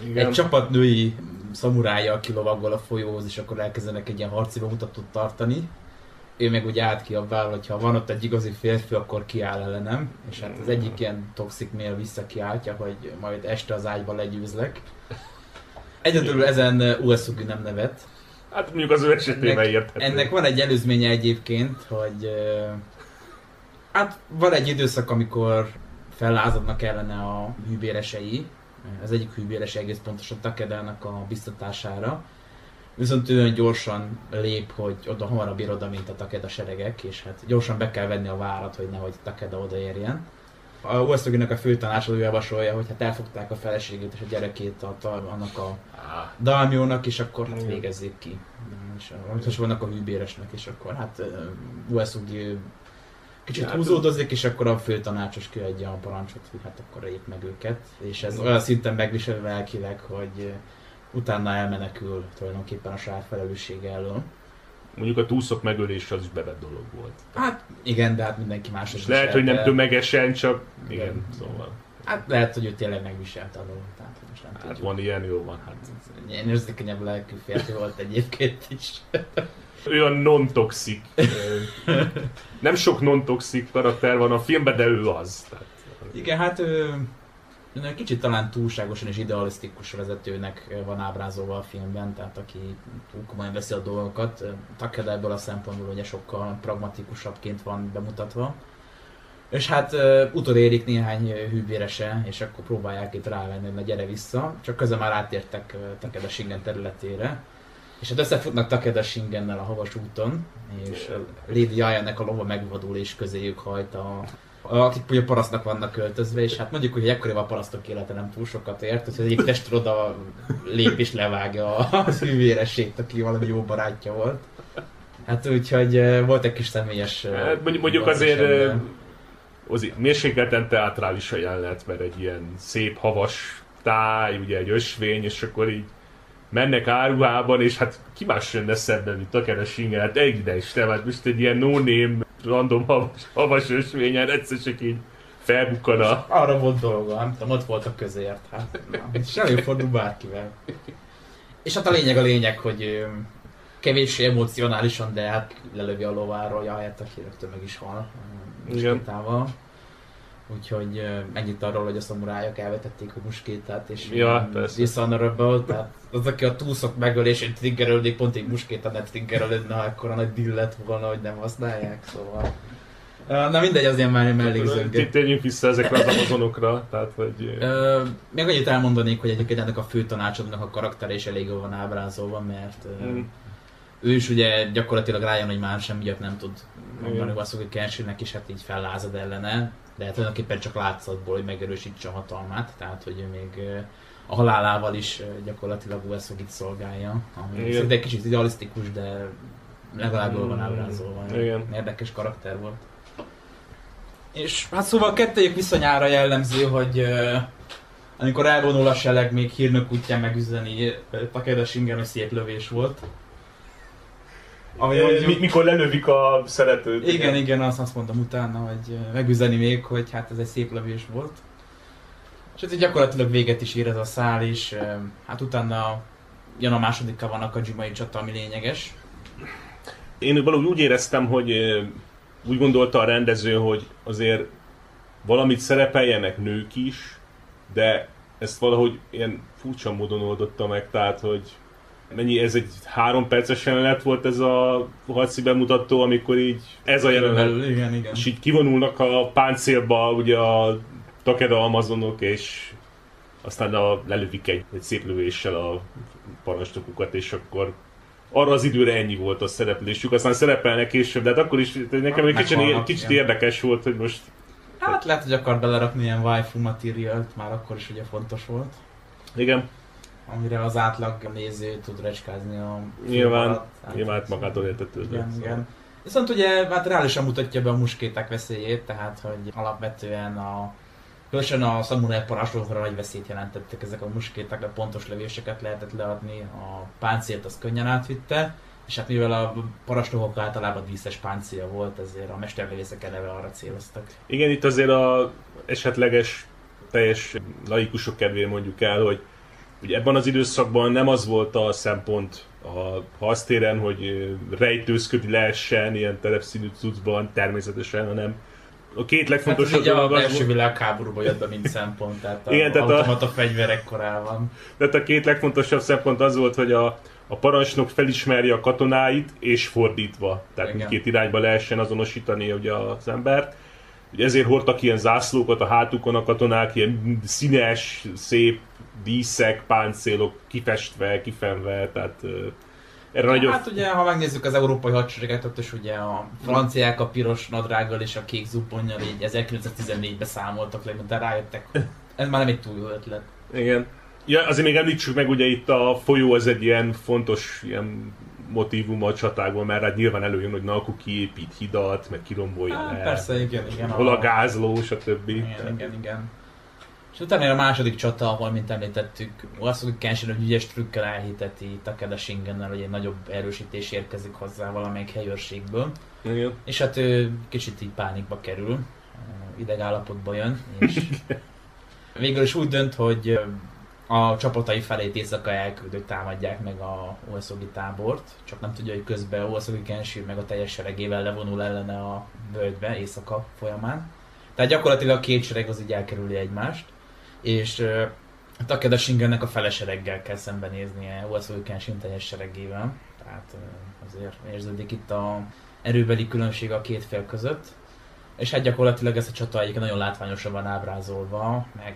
Igen. egy csapat női szamurája kilovaggol a folyóhoz, és akkor elkezdenek egy ilyen harci bemutatót tartani. Ő meg úgy átkiabál, hogy ha van ott egy igazi férfi, akkor kiáll ellenem. És hát az egyik ilyen toxic mail visszakiáltja, hogy majd este az ágyba legyőzlek. Egyedül ezen Uesugi nem nevet. Hát mondjuk az ő esetében Ennek, érthető. ennek van egy előzménye egyébként, hogy hát van egy időszak, amikor fellázadnak ellene a hűbéresei, az egyik hűbéres egész pontosan Takedának a biztatására, viszont ő olyan gyorsan lép, hogy oda hamarabb ér oda, mint a Takeda seregek, és hát gyorsan be kell venni a várat, hogy nehogy Takeda odaérjen. A Uesugi-nek a főtanácsadó javasolja, hogy hát elfogták a feleségét és a gyerekét a, annak a Dalmiónak, és akkor hát végezzék ki. És most vannak a hűbéresnek, és akkor hát Uesugi kicsit Hát, húzódozik, és akkor a főtanácsos kiadja a parancsot, hogy hát akkor épp meg őket. És ez olyan szinten megviselve elkileg, hogy utána elmenekül tulajdonképpen a saját felelőssége elől. mondjuk a túszok megölése az is bevett dolog volt. Hát igen, de hát mindenki más is lehet, hogy nem tömegesen, csak igen, Igen. szóval. Hát lehet, hogy ő tényleg megviselte a dolgot, tehát most nem Hát tudjuk. van ilyen, jó van. Hát. Ilyen érzékenyebb lelkű férfi volt egyébként is. Ő a non-toxic. nem sok non-toxic karakter van a filmben, de ő az. Tehát, Igen, hát ő kicsit talán túlságosan és idealisztikus vezetőnek van ábrázolva a filmben, tehát aki túl komolyan veszi a dolgokat. Takeda ebből a szempontból ugye sokkal pragmatikusabbként van bemutatva. És hát uh, utolérik néhány hűvérese, és akkor próbálják itt rávenni, hogy na gyere vissza. Csak közben már átértek uh, Takeda Shingen területére. És hát összefutnak Takeda Shingennel a havas úton, és Lady Aya-nek a lova megvadul és közéjük hajt a akik ugye parasztnak vannak költözve, és hát mondjuk, hogy ekkoriban a parasztok élete nem túl sokat ért, hogy az egyik testről oda lép és levágja a hűvéresét, aki valami jó barátja volt. Hát úgyhogy volt egy kis személyes... Hát, mondjuk, mondjuk azért az mérsékelten teátrális a jelenet, mert egy ilyen szép havas táj, ugye egy ösvény, és akkor így mennek áruhában, és hát ki más jönne szemben, mint a keresingen, hát egy ide is, nem, hát most egy ilyen no-name random havas, havas ösvényen egyszer csak így felbukkana. Arra volt dolga, nem tudom, ott volt a közért, hát és előfordul bárkivel. És hát a lényeg a lényeg, hogy kevéssé emocionálisan, de hát lelövi a lováról, jaj, hát aki rögtön meg is hal. Igen. Úgyhogy ennyit arról, hogy a szamurájok elvetették a muskétát, és ja, dishonorable, tehát az, aki a túlszok megölésén triggerölnék, pont egy muskétát ne triggerölődne, akkor a nagy dillet volna, hogy nem használják, szóval... Na mindegy, az ilyen már mellékzőnk. Térjünk vissza ezekre az amazonokra, tehát hogy... Uh, még annyit elmondanék, hogy egyébként ennek a fő tanácsadónak a karakter is elég van ábrázolva, mert mm. ő is ugye gyakorlatilag rájön, hogy már sem miatt nem tud mondani, hogy Kenshinnek is hát így fellázad ellene, de hát tulajdonképpen csak látszatból, hogy megerősítse a hatalmát, tehát hogy ő még a halálával is gyakorlatilag Ueszogit szolgálja, ami szinte egy kicsit idealisztikus, de legalább jól van ábrázolva. Igen. Érdekes karakter volt. És hát szóval a kettőjük viszonyára jellemző, hogy uh, amikor elvonul a seleg, még hírnök útján megüzeni Takeda Shingen, hogy szép lövés volt. Ami mondjuk... Mikor lelövik a szeretőt. Igen, igen, igen azt, azt mondtam utána, hogy megüzeni még, hogy hát ez egy szép lövés volt. És ez gyakorlatilag véget is ér ez a szál, és hát utána jön a második vannak a Jimai csata, ami lényeges. Én valahogy úgy éreztem, hogy úgy gondolta a rendező, hogy azért valamit szerepeljenek nők is, de ezt valahogy ilyen furcsa módon oldotta meg, tehát hogy mennyi, ez egy három perces jelenet volt ez a harci bemutató, amikor így ez a jelenet, igen, igen. és így kivonulnak a páncélba ugye a Takeda Amazonok, és aztán a, lelövik egy, egy szép lövéssel a parancsnokukat, és akkor arra az időre ennyi volt a szereplésük, aztán szerepelnek később, de hát akkor is nekem egy kicsit, kicsit érdekes volt, hogy most... Hát lehet, hogy akar belerakni ilyen waifu materiált, már akkor is ugye fontos volt. Igen amire az átlag néző tud recskázni a Nyilván, alatt. Hát, nyilván magától értetődő. Igen, szóval. igen. Viszont ugye hát reálisan mutatja be a muskéták veszélyét, tehát hogy alapvetően a Különösen a szamurai parancsnokokra nagy veszélyt jelentettek ezek a muskéták, de pontos lövéseket lehetett leadni, a páncélt az könnyen átvitte, és hát mivel a parancsnokok általában díszes páncélja volt, ezért a mesterlövészek eleve arra céloztak. Igen, itt azért a esetleges teljes laikusok kedvéért mondjuk el, hogy Ugye ebben az időszakban nem az volt a szempont a harctéren, hogy rejtőzködni lehessen ilyen terepszínű cuccban természetesen, hanem a két legfontosabb hát, dolog az... első világháborúban jött be, mint szempont, tehát a Igen, tehát automata a... fegyverek korában. Tehát a két legfontosabb szempont az volt, hogy a, a parancsnok felismerje a katonáit, és fordítva. Tehát mindkét irányba lehessen azonosítani ugye az embert. Ugye ezért hordtak ilyen zászlókat a hátukon a katonák, ilyen színes, szép díszek, páncélok kifestve, kifenve, tehát erre ja, nagyon... Hát ugye, ha megnézzük az európai hadsereget, ott is ugye a franciák a piros nadrággal és a kék zuponnyal így 1914-ben számoltak le, de rájöttek, ez már nem egy túl jó ötlet. Igen. Ja, azért még említsük meg, ugye itt a folyó az egy ilyen fontos ilyen motivum a csatákban, mert hát nyilván előjön, hogy na, akkor kiépít hidat, meg kirombolja hát, le. Persze, igen, igen. Hol a, a gázló, stb. Igen, Tehát... igen, igen. És utána a második csata, ahol, mint említettük, azt mondjuk Kenshin, hogy ügyes trükkel elhiteti Takeda Shingennel, hogy egy nagyobb erősítés érkezik hozzá valamelyik helyőrségből. Igen. És hát ő kicsit így pánikba kerül, idegállapotba jön, és végül is úgy dönt, hogy a csapatai felét éjszaka elküldött támadják meg a Olszogi tábort, csak nem tudja, hogy közben Olszogi Kenshin meg a teljes seregével levonul ellene a völgybe éjszaka folyamán. Tehát gyakorlatilag a két sereg az így elkerüli egymást. és ö, Takeda Shingennek a felesereggel kell szembenéznie Uesugi Kenshin teljes seregével. Tehát ö, azért érződik itt a erőbeli különbség a két fél között. És hát gyakorlatilag ez a csata egyébként nagyon látványosan van ábrázolva, meg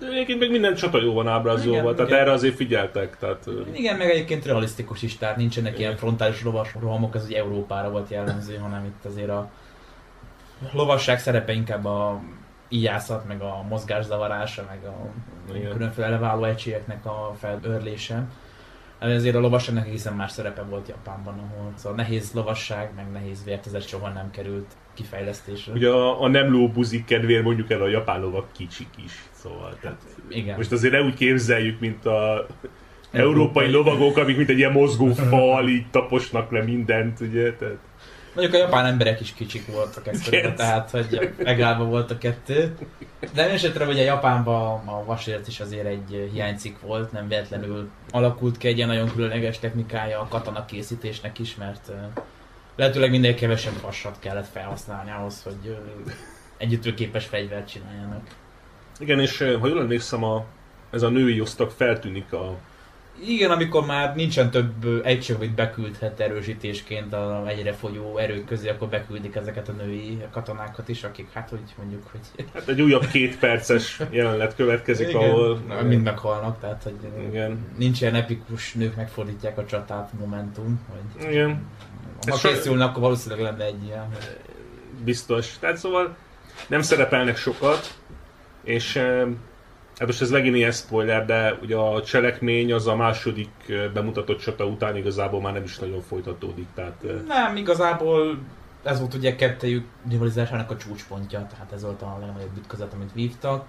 De egyébként meg minden csata jó van ábrázolva, Igen, tehát igen. erre azért figyeltek. Tehát, Igen, meg egyébként realisztikus is, tehát nincsenek Igen. ilyen frontális lovas rohamok, ez ugye Európára volt jellemző, hanem itt azért a lovasság szerepe inkább a ijászat, meg a mozgászavarása, meg a Igen. különféle leváló egységeknek a felörlése. Ezért a lovasságnak egészen más szerepe volt Japánban, ahol szóval nehéz lovasság, meg nehéz vértezet soha nem került kifejlesztésre. Ugye a, a nem lóbuzik kedvéért mondjuk el a japán lovak kicsik is. Szóval, tehát Igen. most azért ne úgy képzeljük, mint a európai lovagok, amik mint egy ilyen mozgó fal, így taposnak le mindent, ugye? Tehát, Mondjuk a japán emberek is kicsik voltak Yes. tehát hogy megállva volt a kettő. De esetre ugye Japánban a vasért is azért egy hiánycikk volt, nem véletlenül alakult ki egy ilyen nagyon különleges technikája a katana készítésnek is, mert lehetőleg minél kevesebb vasat kellett felhasználni ahhoz, hogy együttőképes fegyvert csináljanak. igen, és ha jól emlékszem, a, ez a női osztag feltűnik a Igen, amikor már nincsen több egység, amit beküldhet erősítésként a egyre folyó erők közé, akkor beküldik ezeket a női katonákat is, akik hát hogy mondjuk, hogy Hát egy újabb két perces jelenet következik, Igen, ahol... Na, mind meghalnak, tehát hogy Igen. nincs ilyen epikus nők megfordítják a csatát momentum, hogy Igen, ha készülne, akkor valószínűleg lenne egy ilyen. biztos. Tehát szóval nem szerepelnek sokat, és hát most ez megint ilyen spoiler, de ugye a cselekmény az a második bemutatott csata után igazából már nem is nagyon folytatódik, tehát eh, Nem, igazából ez volt ugye kettejük rivalizásának a csúcspontja, tehát ez volt a legnagyobb ütközet, amit vívtak.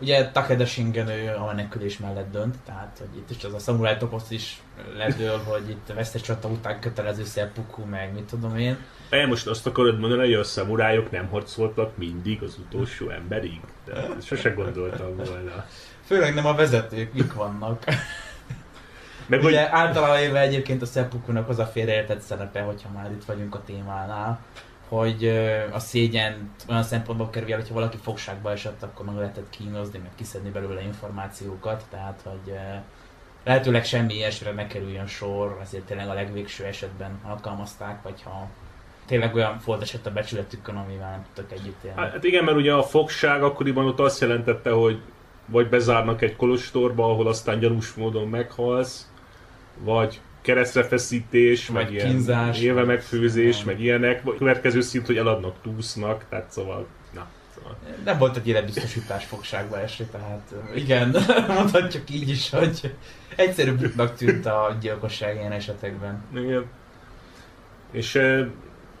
Ugye Takeda Shingen ő a menekülés mellett dönt, tehát hogy itt is az a samurai toposz is ledől, hogy itt a vesztes csata után kötelező seppuku, meg mit tudom én. E, most azt akarod mondani, hogy a szamurájok nem harcoltak mindig az utolsó emberig? De sose gondoltam volna. Főleg nem a vezetők, mik vannak. Meg hogy, Ugye általában éve egyébként a seppuku-nak az a félreértett szerepe, hogyha már itt vagyunk a témánál, hogy a szégyen olyan szempontból kerül, el, hogyha valaki fogságba esett, akkor meg lehetett kínozni, meg kiszedni belőle információkat, tehát hogy lehetőleg semmi ilyesmire ne kerüljön sor, ezért tényleg a legvégső esetben alkalmazták, vagy ha tényleg olyan volt esett a becsületükön, amivel nem tudtak együtt élni. hát igen, mert ugye a fogság akkoriban ott azt jelentette, hogy vagy bezárnak egy kolostorba, ahol aztán gyanús módon meghalsz, vagy keresztrefeszítés, Vagy meg ilyen kínzás, élve megfőzés, meg ilyenek. Vagy következő szint, hogy eladnak, túsznak, tehát szóval, na, szóval. Nem volt egy életbiztosítás fogságba esni, tehát igen, mondhatjuk így is, hogy egyszerűbb útnak tűnt a gyilkosság ilyen esetekben. Igen. És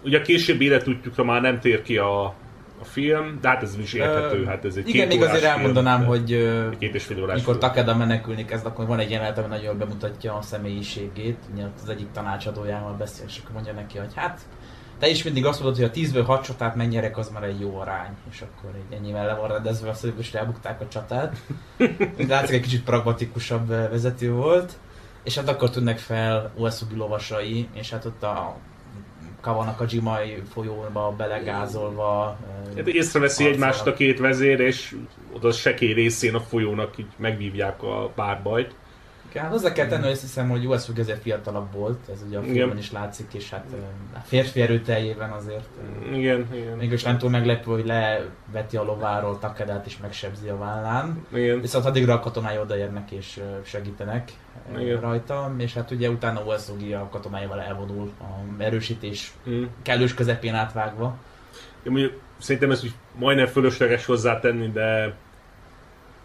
ugye a későbbi életútjukra már nem tér ki a, a film, de hát ez is érthető, hát ez egy Igen, még azért órás elmondanám, film, hogy egy két és fél órás mikor film. Takeda menekülni kezd, akkor van egy jelenet, ami nagyon jól bemutatja a személyiségét. Ugye az egyik tanácsadójával beszél, és akkor mondja neki, hogy hát te is mindig azt mondod, hogy a 10-ből 6 csatát megnyerek, az már egy jó arány. És akkor egy ennyivel le van rendezve, azt hogy most elbukták a csatát. De látszik, egy kicsit pragmatikusabb vezető volt. És hát akkor tűnnek fel Uesugi lovasai, és hát ott a Kawanakajimai folyóba belegázolva. Hát észreveszi harcolnak. egymást a két vezér, és oda a sekély részén a folyónak így megvívják a párbajt. Igen, hát hozzá kell tenni, hogy azt hiszem, hogy Westbrook ezért fiatalabb volt, ez ugye a Igen. filmben is látszik, és hát a férfi erőteljében azért Igen, igen. mégis nem túl meglepő, hogy leveti a lováról Takedát és megsebzi a vállán. igen. Viszont addigra a katonái odaérnek és segítenek Igen. rajta, és hát ugye utána Westbrook a katonáival elvonul a erősítés Mm. kellős közepén átvágva. Én mondjuk, szerintem ez úgy majdnem fölösleges hozzátenni, de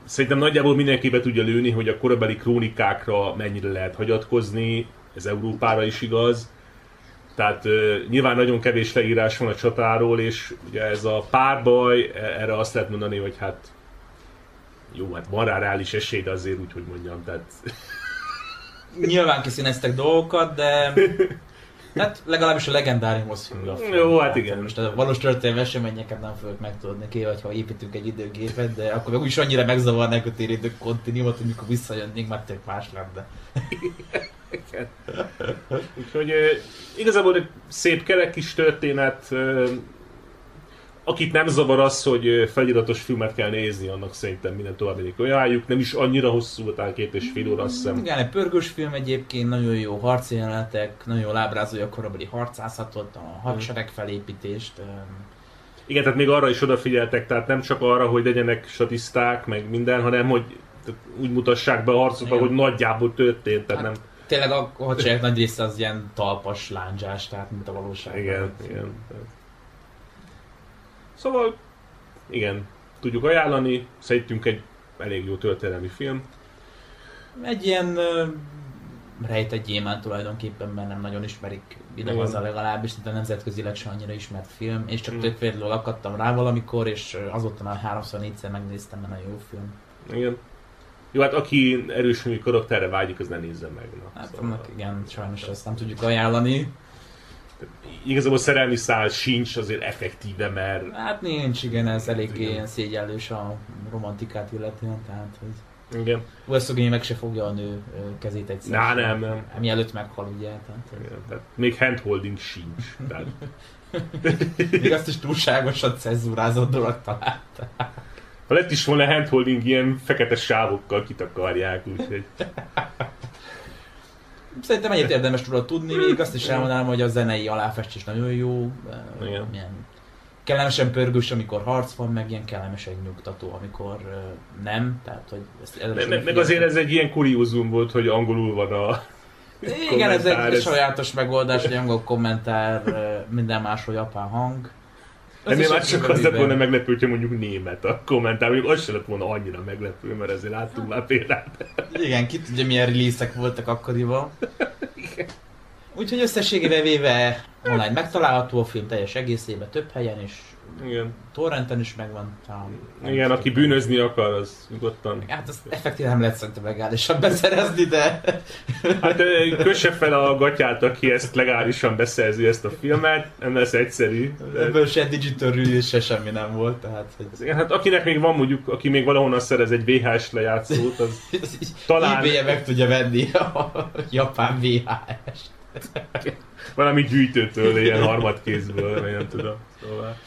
szerintem nagyjából mindenki be tudja lőni, hogy a korabeli krónikákra mennyire lehet hagyatkozni, ez Európára is igaz. Tehát nyilván nagyon kevés leírás van a csatáról, és ugye ez a párbaj, e- erre azt lehet mondani, hogy hát jó, hát van rá reális esély, de azért úgy, hogy mondjam, tehát Nyilván kiszíneztek dolgokat, de Hát legalábbis a legendáriumhoz hű a film. Jó, hát igen. Most a valós történelmi eseményeket nem fogok megtudni ki, vagy ha építünk egy időgépet, de akkor meg úgyis annyira megzavarnák a térítő kontinuumot, hogy mikor visszajönnénk, már tök más lenne. Úgyhogy igazából egy szép kerek kis történet. Akit nem zavar az, hogy feliratos filmet kell nézni, annak szerintem minden további ajánljuk. Nem is annyira hosszú, talán két és fél óra, azt hiszem. Igen, egy pörgős film egyébként, nagyon jó harci jelenetek, nagyon jól ábrázolja a korabeli harcászatot, a hadsereg felépítést. Igen, tehát még arra is odafigyeltek, tehát nem csak arra, hogy legyenek statiszták, meg minden, hanem hogy tehát úgy mutassák be a harcot, hogy nagyjából történt, tehát Hát, nem... Tényleg a hadsereg nagy része az ilyen talpas, lándzsás, tehát mint a valóságban. Igen, igen. Szóval, igen, tudjuk ajánlani, szerintünk egy elég jó történelmi film. Egy ilyen ö, rejtett gyémánt tulajdonképpen, mert nem nagyon ismerik idehaza legalábbis, de nemzetközileg se annyira ismert film, és csak Mm. tök véletlenül akadtam rá valamikor, és azóta már háromszor, négyszer megnéztem, mert nagyon jó film. Igen. Jó, hát aki erős karakterre vágyik, az ne nézze meg. Na. Hát Szóval- annak igen, sajnos ezt nem tudjuk ajánlani. Igazából szerelmi szál sincs azért effektíve, mert Hát nincs, igen, ez eléggé Igen. ilyen szégyellős a romantikát illetően, tehát hogy igen. Ueszogényi meg se fogja a nő kezét egyszer. Sem. nem, nem. Mielőtt meghal, ugye, tehát igen. Tehát még handholding sincs. Tehát, még azt is túlságosan cenzúrázott dolog találta. ha lett is volna handholding, ilyen fekete sávokkal kitakarják, úgyhogy... Szerintem egyet érdemes tudod tudni, még azt is elmondanám, hogy a zenei aláfestés nagyon jó. Igen. Ilyen kellemesen pörgős, amikor harc van, meg ilyen kellemesen nyugtató, amikor ö, nem. Tehát, hogy ezt Me- me- meg azért ez egy ilyen kuriózum volt, hogy angolul van a... Igen, ez kommentár, egy ez- sajátos megoldás, hogy angol kommentár, minden máshol japán hang. Ennél már csak az lett volna meglepő, hogyha mondjuk német a kommentár, mondjuk az sem lett volna annyira meglepő, mert ezért láttunk már példát. Igen, ki tudja milyen release voltak akkoriban. Úgyhogy összességében véve online megtalálható a film teljes egészében több helyen, és Igen. torrenten is megvan. talán. Igen, aki bűnözni akar, az nyugodtan. Hát azt effektíven nem lehet szerintem legálisan beszerezni, de... Hát kösse fel a gatyát, aki ezt legálisan beszerzi ezt a filmet, nem lesz egyszerű. De... Ebből se digital release se semmi nem volt, tehát... Hogy... Igen, hát akinek még van mondjuk, aki még valahonnan szerez egy VHS lejátszót, az Talán- ebay meg tudja venni a japán VHS. valami gyűjtőtől, ilyen harmadkézből, vagy nem tudom. Szóval...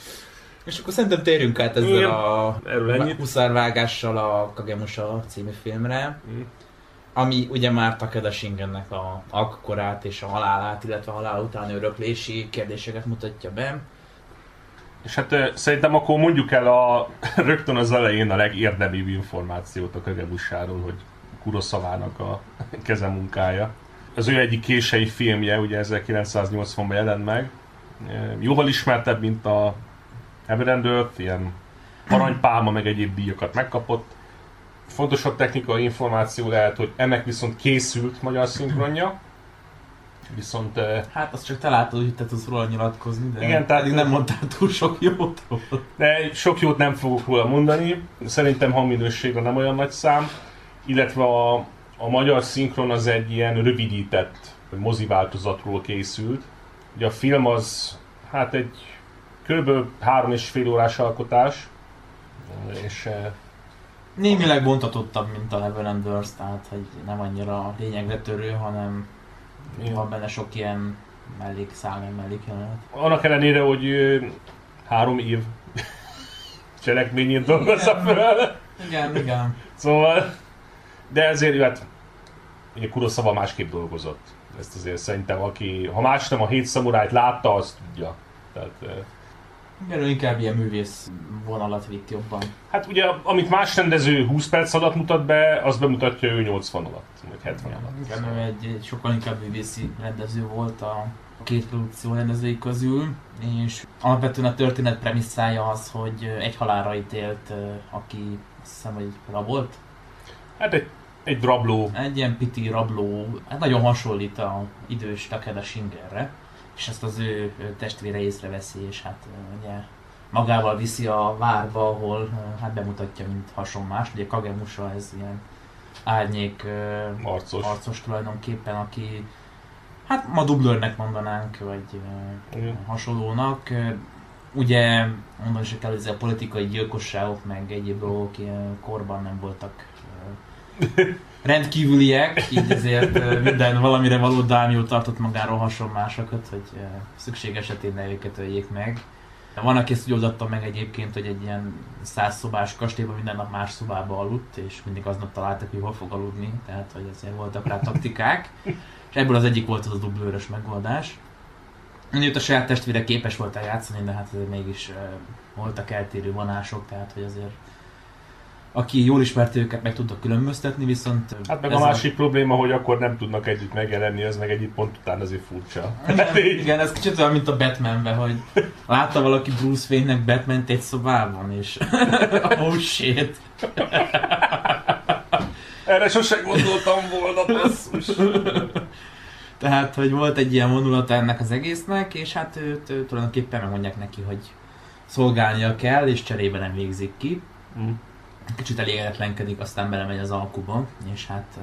És akkor szerintem térjünk át ezzel Igen, a erről huszárvágással a Kagemusha című filmre. Mm. ami ugye már Takeda Shingennek a alkokorát és a halálát, illetve a halál utáni öröklési kérdéseket mutatja be. És hát szerintem akkor mondjuk el a, rögtön az elején a legérdemibb információt a Kagebusáról, hogy Kurosavának a kezemunkája. Az ő egyik kései filmje, ugye 1980-ban jelent meg. Jóval ismertebb, mint a Earth, ilyen aranypálma, meg egyéb díjakat megkapott. Fontosabb technikai információ lehet, hogy ennek viszont készült magyar szinkronja. Viszont ö, Hát azt csak te látod, hogy te tudsz róla nyilatkozni, de Igen, tehát- nem mondtál túl sok jót róla. De sok jót nem fogok róla mondani. Szerintem hangminőségre nem olyan nagy szám. Illetve a, a magyar szinkron az egy ilyen rövidített mozi változatról készült. Ugye a film az hát egy kb. három és fél órás alkotás. És eh, Némileg bontatottabb, mint a Heaven and Earth, tehát hogy nem annyira lényegre törő, hanem van benne sok ilyen mellékszál, meg mellékjelenet. annak ellenére, hogy három év cselekményét dolgozza fel. Igen, igen. Szóval, de ezért, hát, ugye Kurosawa másképp dolgozott. Ezt azért szerintem, aki, ha más nem a hét szamurájt látta, azt tudja. Tehát, ő inkább ilyen művész vonalat vitt jobban. hát ugye, amit más rendező 20 perc alatt mutat be, az bemutatja ő 80 alatt, vagy 70 alatt. Igen, ő egy, egy sokkal inkább művészi rendező volt a két produkció rendezői közül, és alapvetően a történet premisszája az, hogy egy halálra ítélt, aki azt hiszem, hogy rabolt, Hát egy, egy drabló, egy ilyen piti rabló, hát nagyon hasonlít a idős Takeda Shingerre, és ezt az ő testvére észreveszi, és hát ugye magával viszi a várba, ahol hát bemutatja, mint hasonlás. Ugye Kagemusha ez ilyen árnyék arcos. arcos tulajdonképpen, aki hát ma dublőrnek mondanánk, vagy Igen. hasonlónak. Ugye mondani se kell, hogy a politikai gyilkosságok, meg egyéb dolgok ilyen korban nem voltak rendkívüliek, így ezért minden valamire való dámió tartott magáról hasonlásokat, hogy szükség esetén ne őket öljék meg. Van, aki ezt úgy oldotta meg egyébként, hogy egy ilyen száz szobás kastélyban minden nap más szobába aludt, és mindig aznap találtak, hogy hol fog aludni, tehát hogy azért voltak rá taktikák. És ebből az egyik volt az a dublőrös megoldás. Mondjuk a saját testvére képes volt játszani, de hát azért mégis voltak eltérő vonások, tehát hogy azért aki jól ismerte őket, meg tudta különböztetni, viszont... Hát meg a másik a... probléma, hogy akkor nem tudnak együtt megjelenni, az meg egy pont után azért furcsa. Igen, igen, ez kicsit olyan, mint a Batmanben, hogy látta valaki Bruce Wayne-nek batman egy szobában, és oh shit. Erre sose gondoltam volna, basszus. Tehát, hogy volt egy ilyen vonulata ennek az egésznek, és hát őt, őt tulajdonképpen megmondják neki, hogy szolgálnia kell, és cserébe nem végzik ki. Mm kicsit elégedetlenkedik, aztán belemegy az alkuba, és hát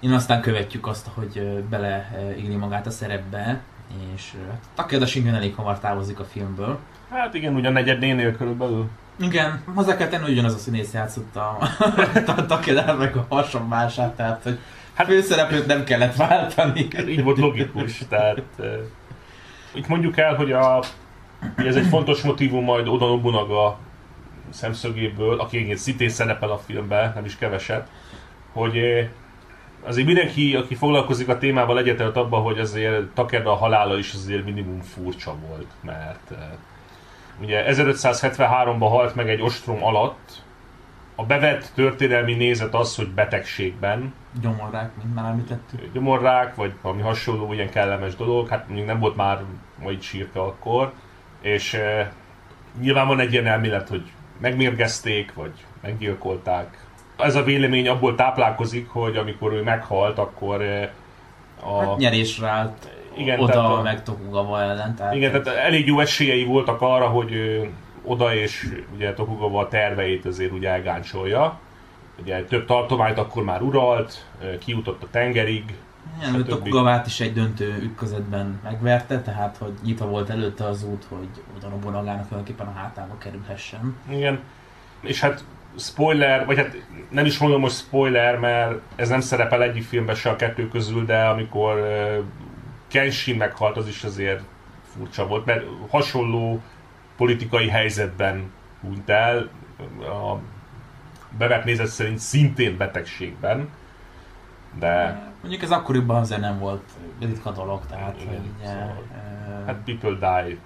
én aztán követjük azt, hogy beleírni magát a szerepbe, és Takeda Shingen elég hamar távozik a filmből. Hát igen, ugyan negyednénél körülbelül. Igen, hozzá kell tenni, hogy ugyanaz a színész játszott a, a Takeda meg a hasonlását, tehát hogy hát főszereplőt nem kellett váltani. Így volt logikus, tehát itt mondjuk el, hogy a, ez egy fontos motivum majd Oda Nobunaga szemszögéből, aki egyébként szintén szerepel a filmben, nem is keveset, hogy azért mindenki, aki foglalkozik a témával egyetért abban, hogy azért Takeda halála is azért minimum furcsa volt, mert ugye 1573-ban halt meg egy ostrom alatt, a bevett történelmi nézet az, hogy betegségben. Gyomorrák, mint már említettük. Gyomorrák, vagy valami hasonló, ilyen kellemes dolog. Hát mondjuk nem volt már majd sírta akkor. És e, nyilván van egy ilyen elmélet, hogy megmérgezték, vagy meggyilkolták. Ez a vélemény abból táplálkozik, hogy amikor ő meghalt, akkor eh, a... Hát nyerésre állt igen, oda a... meg Tokugawa ellen. Tehát igen, tehát elég jó esélyei voltak arra, hogy oda és ugye Tokugawa terveit azért ugye elgáncsolja. Ugye több tartományt akkor már uralt, kijutott a tengerig, igen, Tokugavát is egy döntő ütközetben megverte, tehát hogy nyitva volt előtte az út, hogy oda Nobunagának tulajdonképpen a hátába kerülhessen. Igen, és hát spoiler, vagy hát nem is mondom, hogy spoiler, mert ez nem szerepel egyik filmben se a kettő közül, de amikor Kenshin meghalt, az is azért furcsa volt, mert hasonló politikai helyzetben hunyt el, a bevett nézet szerint szintén betegségben, de... Mondjuk ez akkoriban azért nem volt ritka dolog, tehát igen, hogy szóval, uh, hát people die.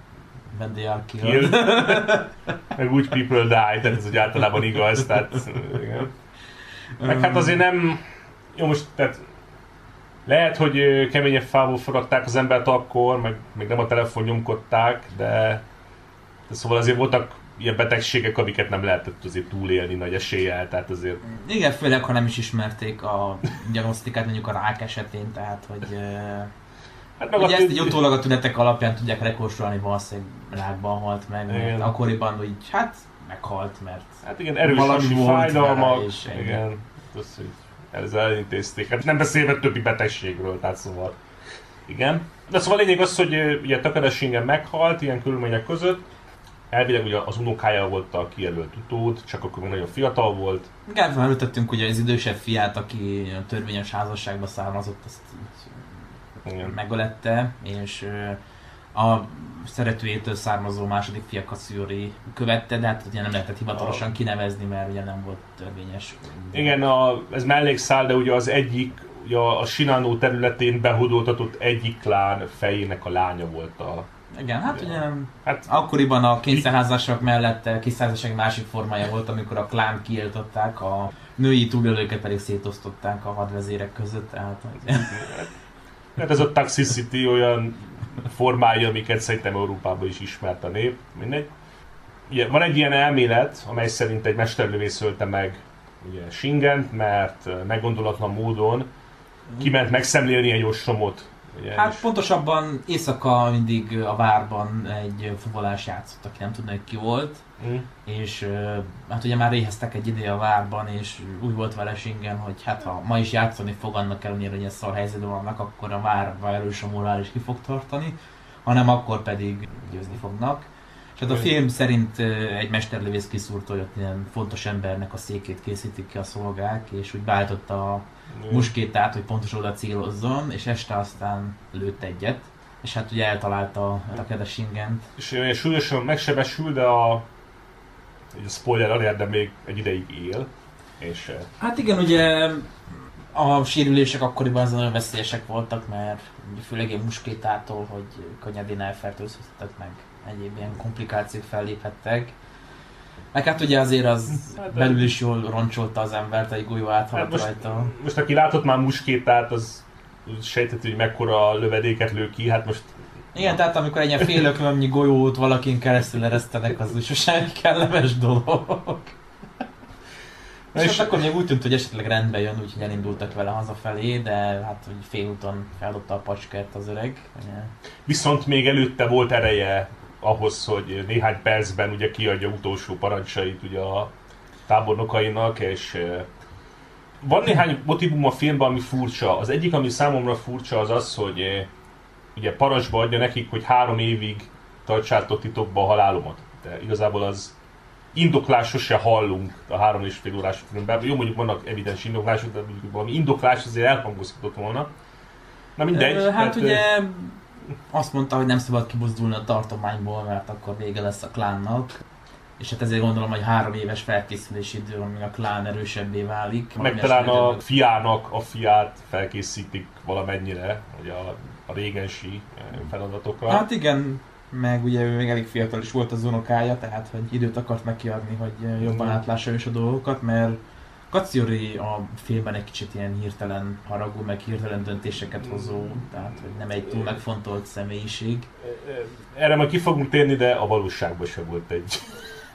When they are killed. killed. Meg úgy people die, tehát ez úgy általában igaz, tehát igen. Meg hát azért nem... Jó, most tehát lehet, hogy keményebb fából forradták az embert akkor, meg még nem a telefon nyomkodták, de, de szóval azért voltak ilyen betegségek, amiket nem lehetett azért túlélni nagy eséllyel, tehát azért... Igen, főleg, ha nem is ismerték a diagnosztikát mondjuk a rák esetén, tehát hogy... Hát meg ugye ezt egy utólag a tünetek alapján tudják rekonstruálni, valószínűleg rákban halt meg, mert akkoriban úgy, hát meghalt, mert Hát igen, erős hasi fájdalmak, és igen, az, hogy ezzel elintézték. Hát nem beszélve többi betegségről, tehát szóval igen. De szóval a lényeg az, hogy ugye Takada meghalt ilyen körülmények között, elvileg ugye az unokája volt a kijelölt utód, csak akkor még nagyon fiatal volt. Igen, felültettünk ugye az idősebb fiát, aki a törvényes házasságba származott, azt Igen. megölette, és a szeretőjétől származó második fia Kassziori követte, de hát ugye nem lehetett hivatalosan a... kinevezni, mert ugye nem volt törvényes. Igen, a, ez mellékszál, de ugye az egyik, ugye a Sinano területén behódoltatott egyik klán fejének a lánya volt a igen, hát ugye hát, akkoriban a kényszerházasok mellett kiszázasság másik formája volt, amikor a klán kiéltották, a női túlélőket pedig szétosztották a hadvezérek között. Tehát, hát ez a toxicity olyan formája, amiket szerintem Európában is ismert a nép, mindegy. Ugye, van egy ilyen elmélet, amely szerint egy mesterlövész ölte meg ugye Shingent, mert meggondolatlan módon kiment megszemlélni egy ostromot Ugye, hát pontosabban éjszaka mindig a várban egy fuvolás játszott, aki nem tudna, hogy ki volt. Mm. És hát ugye már éheztek egy ideje a várban, és úgy volt vele Singen, hogy hát ha ma is játszani fog annak ellenére, hogy ezt a helyzetben vannak, akkor a várban erős a morális ki fog tartani, hanem akkor pedig győzni fognak. És hát a film szerint egy mesterlövész kiszúrta, hogy ott ilyen fontos embernek a székét készítik ki a szolgák, és úgy beállította a muskétát, hogy pontosan oda célozzon, és este aztán lőtt egyet. és hát ugye eltalálta a Takeda Shingent. És olyan súlyosan megsebesül, de a, egy a spoiler alert, de még egy ideig él. És eh, Hát igen, ugye a sérülések akkoriban az nagyon veszélyesek voltak, mert ugye főleg ilyen muskétától, hogy könnyedén elfertőzhettek meg egyéb ilyen komplikációk felléphettek. Meg hát ugye azért az Hát, belül is jól roncsolta az embert, egy golyó hát áthaladt most, rajta. most aki látott már muskétát, az sejteti, hogy mekkora lövedéket lő ki. Hát most Igen, tehát amikor egy ilyen félökölömnyi golyót valakin keresztül eresztenek, az is sosem kellemes dolog. És, és- hát akkor még úgy tűnt, hogy esetleg rendbe jön, úgyhogy elindultak vele hazafelé, de hát hogy félúton feldobta a pacskert az öreg. Viszont még előtte volt ereje ahhoz, hogy néhány percben ugye kiadja utolsó parancsait ugye a tábornokainak, és eh, van néhány motivum a filmben, ami furcsa. Az egyik, ami számomra furcsa, az az, hogy eh, ugye parancsba adja nekik, hogy három évig tartsátok titokba a halálomat. De igazából az indoklás sose hallunk a három és fél órás filmben. Jó, mondjuk vannak evidens indoklások, de mondjuk valami indoklás azért elhangozhatott volna. Na mindegy. Hát tehát, ugye azt mondta, hogy nem szabad kibuzdulni a tartományból, mert akkor vége lesz a klánnak. És hát ezért gondolom, hogy három éves felkészülési idő, amíg a klán erősebbé válik. Meg talán a fiának a fiát felkészítik valamennyire, hogy a, a régensi eh, feladatokra. Hát igen, meg ugye ő még elég fiatal is volt az unokája, tehát hogy időt akart neki adni, hogy ö, jobban Mhm. átlássa ő is a dolgokat, mert Kaciori a filmben egy kicsit ilyen hirtelen haragú, meg hirtelen döntéseket hozó, tehát hogy nem egy túl megfontolt személyiség. Erre majd ki fogunk térni, de a valóságban se volt egy.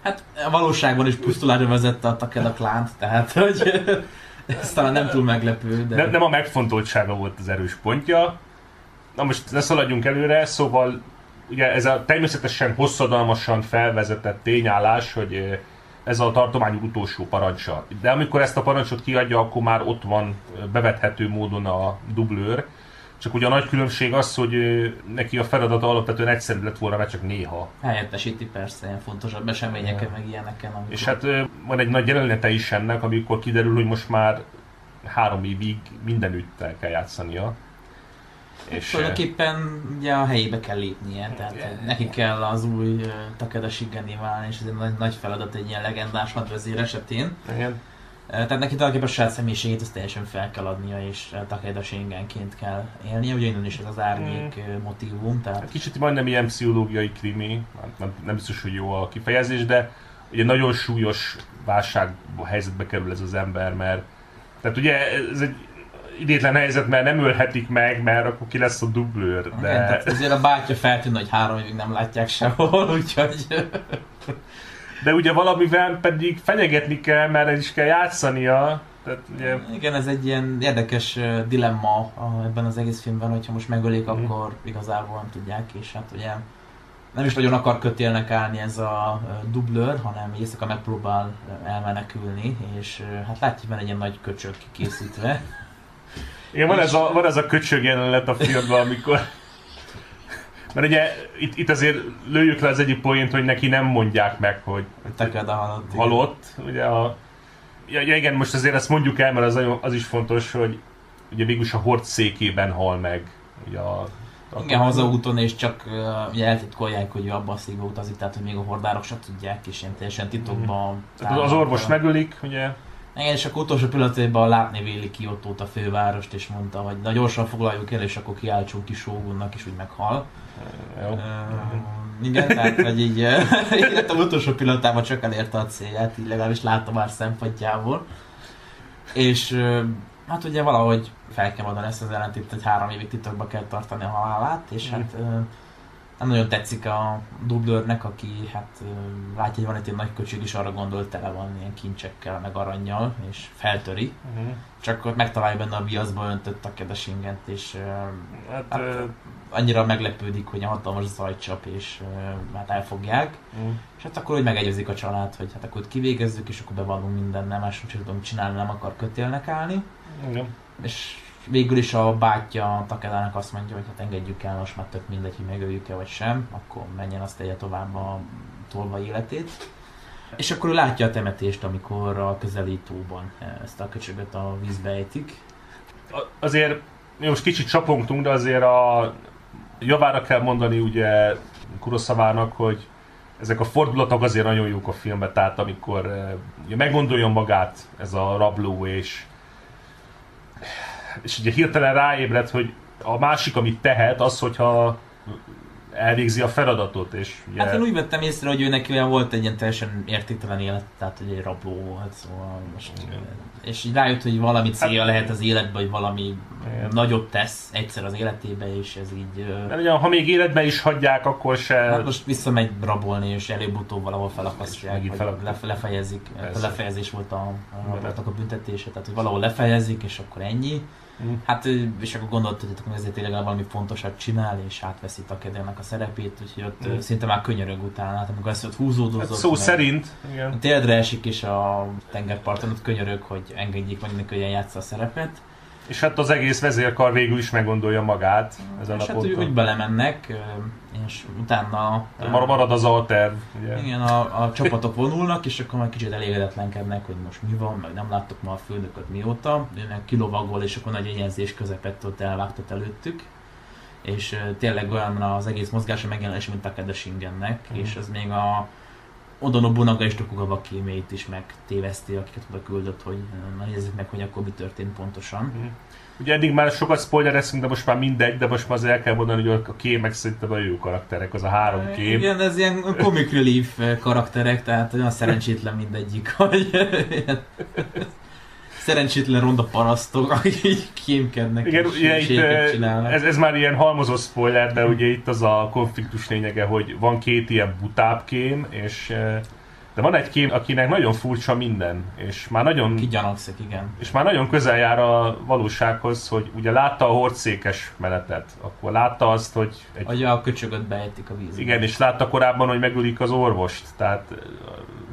Hát a valóságban is pusztulásra vezette a Takeda klánt, tehát hogy ez talán nem túl meglepő, de... Nem, nem a megfontoltsága volt az erős pontja. Na most ne szaladjunk előre, szóval ugye ez a természetesen hosszadalmasan felvezetett tényállás, hogy ez a tartomány utolsó parancsa. De amikor ezt a parancsot kiadja, akkor már ott van bevethető módon a dublőr. Csak ugye a nagy különbség az, hogy neki a feladata alapvetően egyszerű lett volna, mert csak néha. Helyettesíti persze ilyen fontosabb eseményeken, meg ilyeneken. Amikor... És hát van egy nagy jelenete is ennek, amikor kiderül, hogy most már három évig mindenütt el kell játszania. És Tulajdonképpen ugye a helyébe kell lépnie, tehát hogy neki kell az új uh, Takeda Shigeni válni, és ez egy nagy, nagy feladat egy ilyen legendás hadvezér esetén. igen. Uh, Tehát neki tulajdonképpen a saját személyiségét ezt teljesen fel kell adnia, és uh, Takeda Shingenként kell élnie, ugye innen is ez az árnyék uh, motivum, tehát Kicsit majdnem ilyen pszichológiai krimi, nem, nem, nem biztos, hogy jó a kifejezés, de ugye nagyon súlyos válság helyzetbe kerül ez az ember, mert tehát ugye ez egy idétlen helyzet, mert nem ölhetik meg, mert akkor ki lesz a dublőr, Igen, de... tehát azért a bátyja feltűnne, hogy három évig nem látják sehol, úgyhogy De ugye valamivel pedig fenyegetni kell, mert el is kell játszania. Tehát ugye... igen, ez egy ilyen érdekes dilemma ebben az egész filmben, hogyha most megölik, Mhm. akkor igazából nem tudják, és hát ugye nem is nagyon akar kötélnek állni ez a dublőr, hanem éjszaka megpróbál elmenekülni, és hát látjuk benne egy ilyen nagy köcsög készítve. Igen, van ez, a, van ez a köcsög jelenet a filmben, amikor... Mert ugye itt, itt azért lőjük le az egyik poént, hogy neki nem mondják meg, hogy hogy Takeda halott. halott. Ugye a... Ja, igen, most azért ezt mondjuk el, mert az, az is fontos, hogy ugye végülis a hord székében hal meg. Ugye a, a Igen, hazaúton, és csak uh, ugye eltitkolják, hogy ő abba a székbe utazik, tehát hogy még a hordárok se tudják, és ilyen teljesen titokban. Tehát az orvos megölik, ugye? Igen, és akkor utolsó pillanatban látni véli Kiotót a fővárost, és mondta, hogy na gyorsan foglaljuk el, és akkor kiáltsunk ki Shogunnak, és úgy meghal. Jó. Uh, igen, tehát hogy így eh, életem utolsó pillanatában csak elérte a célját, így legalábbis látom már szempontjából. És hát ugye valahogy fel kell mondani ezt az ellentét, hogy három évig titokba kell tartani a halálát, és hát eh, nem nagyon tetszik a dublőrnek, aki hát látja, hogy van egy nagy köcsög, és arra gondolt tele van ilyen kincsekkel, meg aranyjal, és feltöri. Mhm. Csak megtalálja benne a viaszba öntött a kedesingent, és Hát, Hát, ö, annyira meglepődik, hogy a hatalmas zajcsap, és hát elfogják. mm. És hát akkor úgy megegyezik a család, hogy hát akkor kivégezzük, és akkor bevallunk minden, nem más sem tudom csinálni, nem akar kötélnek állni. Igen. És végül is a bátyja Takedának azt mondja, hogy hát engedjük el, most már tök mindegy, hogy megöljük-e vagy sem, akkor menjen azt tegye tovább a tolva életét. És akkor ő látja a temetést, amikor a közeli tóban ezt a köcsögöt a vízbe ejtik. Azért most kicsit csapongtunk, de azért a Javára kell mondani ugye Kurosavának, hogy ezek a fordulatok azért nagyon jók a filmben, tehát amikor eh, meggondolja magát ez a rabló, és és ugye hirtelen ráébred, hogy a másik, amit tehet, az, hogyha elvégzi a feladatot, és ugye... Hát én úgy vettem észre, hogy ő neki olyan volt egy ilyen teljesen értéktelen élet, tehát hogy egy rabló volt, szóval most... Igen. És így rájött, hogy valami célja Hát- lehet az életben, hogy valami Igen. nagyot tesz egyszer az életébe, és ez így... Mert ugye, ha még életben is hagyják, akkor se... Hát most visszamegy rabolni, és előbb-utóbb valahol felakasztják, megint vagy fel- lef- lefejezik. A Persze. lefejezés volt a, a a büntetése, tehát hogy valahol lefejezik, és akkor ennyi. Mm. Hát, és akkor gondoltad, hogy ezért tényleg valami fontosat csinál, és átveszi Takedének a szerepét, úgyhogy ott Mm. szinte már könyörög utána, hát amikor ezt ott húzódozott. Hát szó meg- szerint, igen. Térdre esik is a tengerparton, ott könyörög, hogy engedjék meg neki, hogy ilyen játsza a szerepet. És hát az egész vezérkar végül is meggondolja magát ezen és a hát ponton. belemennek, ö, és utána... ö, Mar- Marad az alterv, ugye. Igen, a, a csapatok vonulnak, és akkor már kicsit elégedetlenkednek, hogy most mi van, meg nem láttuk ma a főnököt mióta. Ő meg kilovagol, és akkor nagy éjjelzés közepette ott elvágtat előttük. És tényleg olyan az egész mozgása megjelenése, mint Takeda Shingennek, Mhm. és ez még a Oda Nobunaga és Tokugawa kémét is megtéveszti, akiket oda küldött, hogy nézzük meg, hogy akkor mi történt pontosan. Mhm. Ugye eddig már sokat spoilereztünk, de most már mindegy, de most már azért el kell mondani, hogy a kémek szerintem a jó karakterek, az a három kém. Igen, ez ilyen comic relief karakterek, tehát olyan szerencsétlen mindegyik, hogy szerencsétlen ronda parasztok, akik így kémkednek Igen, ugye itt, eh, ez, ez már ilyen halmozott spoiler, de ugye itt az a konfliktus lényege, hogy van két ilyen butább kém, és eh, de van egy kém, akinek nagyon furcsa minden, és már nagyon Kigyanakszik, igen. és már nagyon közel jár a valósághoz, hogy ugye látta a hordszékes menetet, akkor látta azt, hogy egy, Hogy a köcsögöt beejtik a vízbe. igen, és látta korábban, hogy megölik az orvost, tehát eh,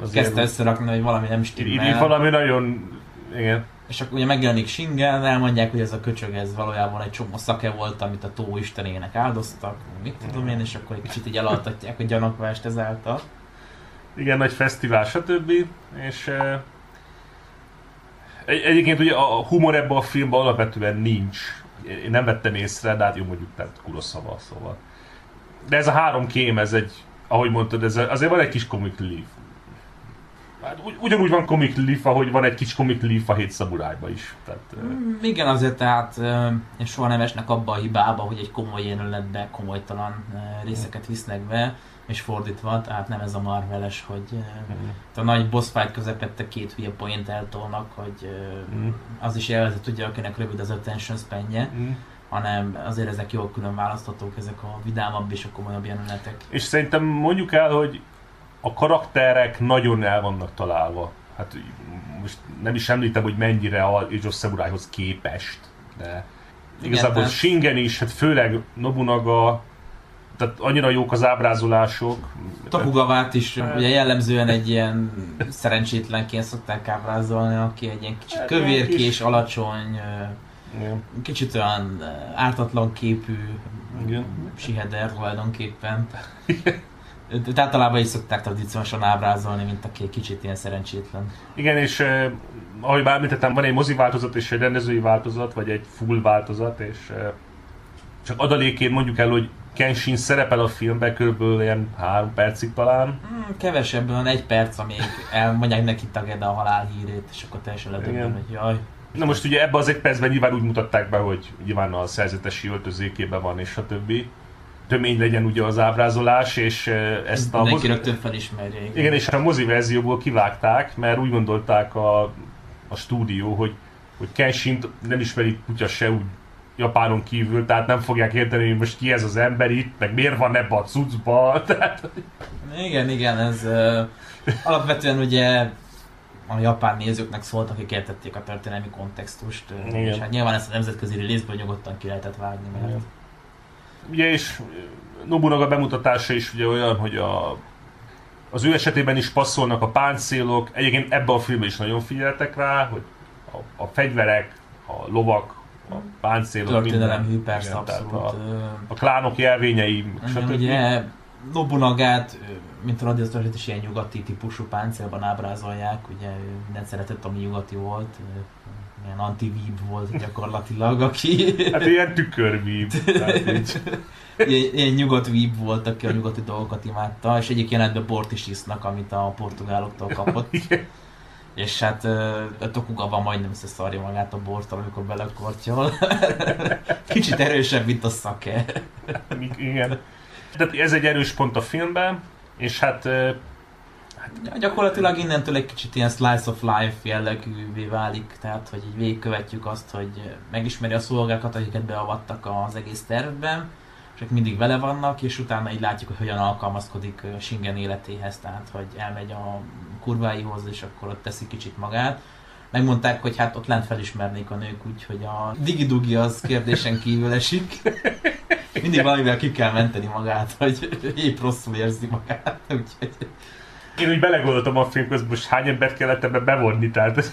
azért Kezdte összerakni, hogy valami nem stimmel. így valami nagyon, igen, És akkor ugye megjelenik Shingen, elmondják, hogy ez a köcsög ez valójában egy csomó szake volt, amit a tó istenének áldoztak, mit tudom én, és akkor egy kicsit így elaltatják a gyanakvást ezáltal. igen, nagy fesztivál, stb. És egy, egyébként ugye a humor ebben a filmben alapvetően nincs. Én nem vettem észre, de hát jó mondjuk, tehát kuroszava, szóval. De ez a három kém, ez egy, ahogy mondtad, ez a, azért van egy kis comic relief. Hát ugy, ugyanúgy van comic relief, ahogy van egy kis comic relief a hét szamurájban is. Tehát, eh, Mm, Igen, azért tehát és soha nem esnek abba a hibába, hogy egy komoly jelenetbe komolytalan részeket visznek be, és fordítva, tehát nem ez a Marveles, hogy itt a nagy boss fight közepette két hülye point eltolnak, hogy Mm. az is jelzett, ugye, akinek rövid az attention spanje, mm. hanem azért ezek jól külön választhatók, ezek a vidámabb és a komolyabb jelenetek. És szerintem mondjuk el, hogy a karakterek nagyon el vannak találva. Hát most nem is említem, hogy mennyire a Age of Samurai-hoz képest, de igazából tehát- Shingen is, hát főleg Nobunaga, tehát annyira jók az ábrázolások. Tokugavát is ugye jellemzően egy ilyen szerencsétlenként szokták ábrázolni, aki egy ilyen kicsit Hát, kövérkés, alacsony, Igen. kicsit olyan ártatlan képű Igen. siheder tulajdonképpen. Tehát általában is szokták tradicionálisan ábrázolni, mint aki egy kicsit ilyen szerencsétlen. Igen, és eh, ahogy már említettem, van egy mozi változat és egy rendezői változat, vagy egy full változat, és eh, csak adalékén mondjuk el, hogy Kenshin szerepel a filmben körülbelül ilyen három percig talán. Hmm, kevesebb, olyan egy perc, amíg elmondják neki Tageda a halál hírét, és akkor teljesen ledöbben, hogy jaj. Na most ugye ebbe az egy percben nyilván úgy mutatták be, hogy nyilván a szerzetesi öltözékében van és a többi. Tömény legyen ugye az ábrázolás, és ezt a Mindenki mozi... rögtön felismerje. Igen. Igen, és a mozi verzióból kivágták, mert úgy gondolták a, a stúdió, hogy, hogy Kenshint nem ismeri kutya se úgy Japánon kívül, tehát nem fogják érteni, hogy most ki ez az ember itt, meg miért van ebbe a cuccba, tehát Igen, igen, ez uh, alapvetően ugye a japán nézőknek szólt, akik értették a történelmi kontextust, Igen. és hát nyilván ezt a nemzetközi részből nyugodtan ki lehetett vágni, mert Igen. Ugye és Nobunaga bemutatása is ugye olyan, hogy a, az ő esetében is passzolnak a páncélok. Egyébként ebben a filmben is nagyon figyeltek rá, hogy a, a fegyverek, a lovak, a páncélok, történelem minden. persze Igen, abszolút. A, a klánok jelvényei, stb. ugye Nobunagát, mint a radiasztort is ilyen nyugati típusú páncélban ábrázolják, ugye ő mindent szeretett, ami nyugati volt, ilyen anti-weeb volt gyakorlatilag, aki Hát ilyen így. ilyen, ilyen nyugodt weeb volt, aki a nyugati dolgokat imádta, és egyik jelentben bort is isznak, amit a portugáloktól kapott. Igen. És hát a Tokugawa majdnem összeszarja magát a borttal, amikor belekortyol. Kicsit erősebb, mint a szake. Igen. Tehát ez egy erős pont a filmben, és hát Ja, gyakorlatilag innentől egy kicsit ilyen slice of life jellegűvé válik, tehát hogy így végigkövetjük azt, hogy megismeri a szolgákat, akiket beavattak az egész tervben, és ők mindig vele vannak, és utána így látjuk, hogy hogyan alkalmazkodik Shingen életéhez, tehát hogy elmegy a kurváihoz, és akkor ott teszi kicsit magát. Megmondták, hogy hát ott lent felismernék a nők, úgyhogy a digidugi az kérdésen kívül esik. Mindig valamivel ki kell menteni magát, hogy épp rosszul érzi magát, úgyhogy én úgy belegondoltam a film közben, most hány embert kellett ebbe bevonni, tehát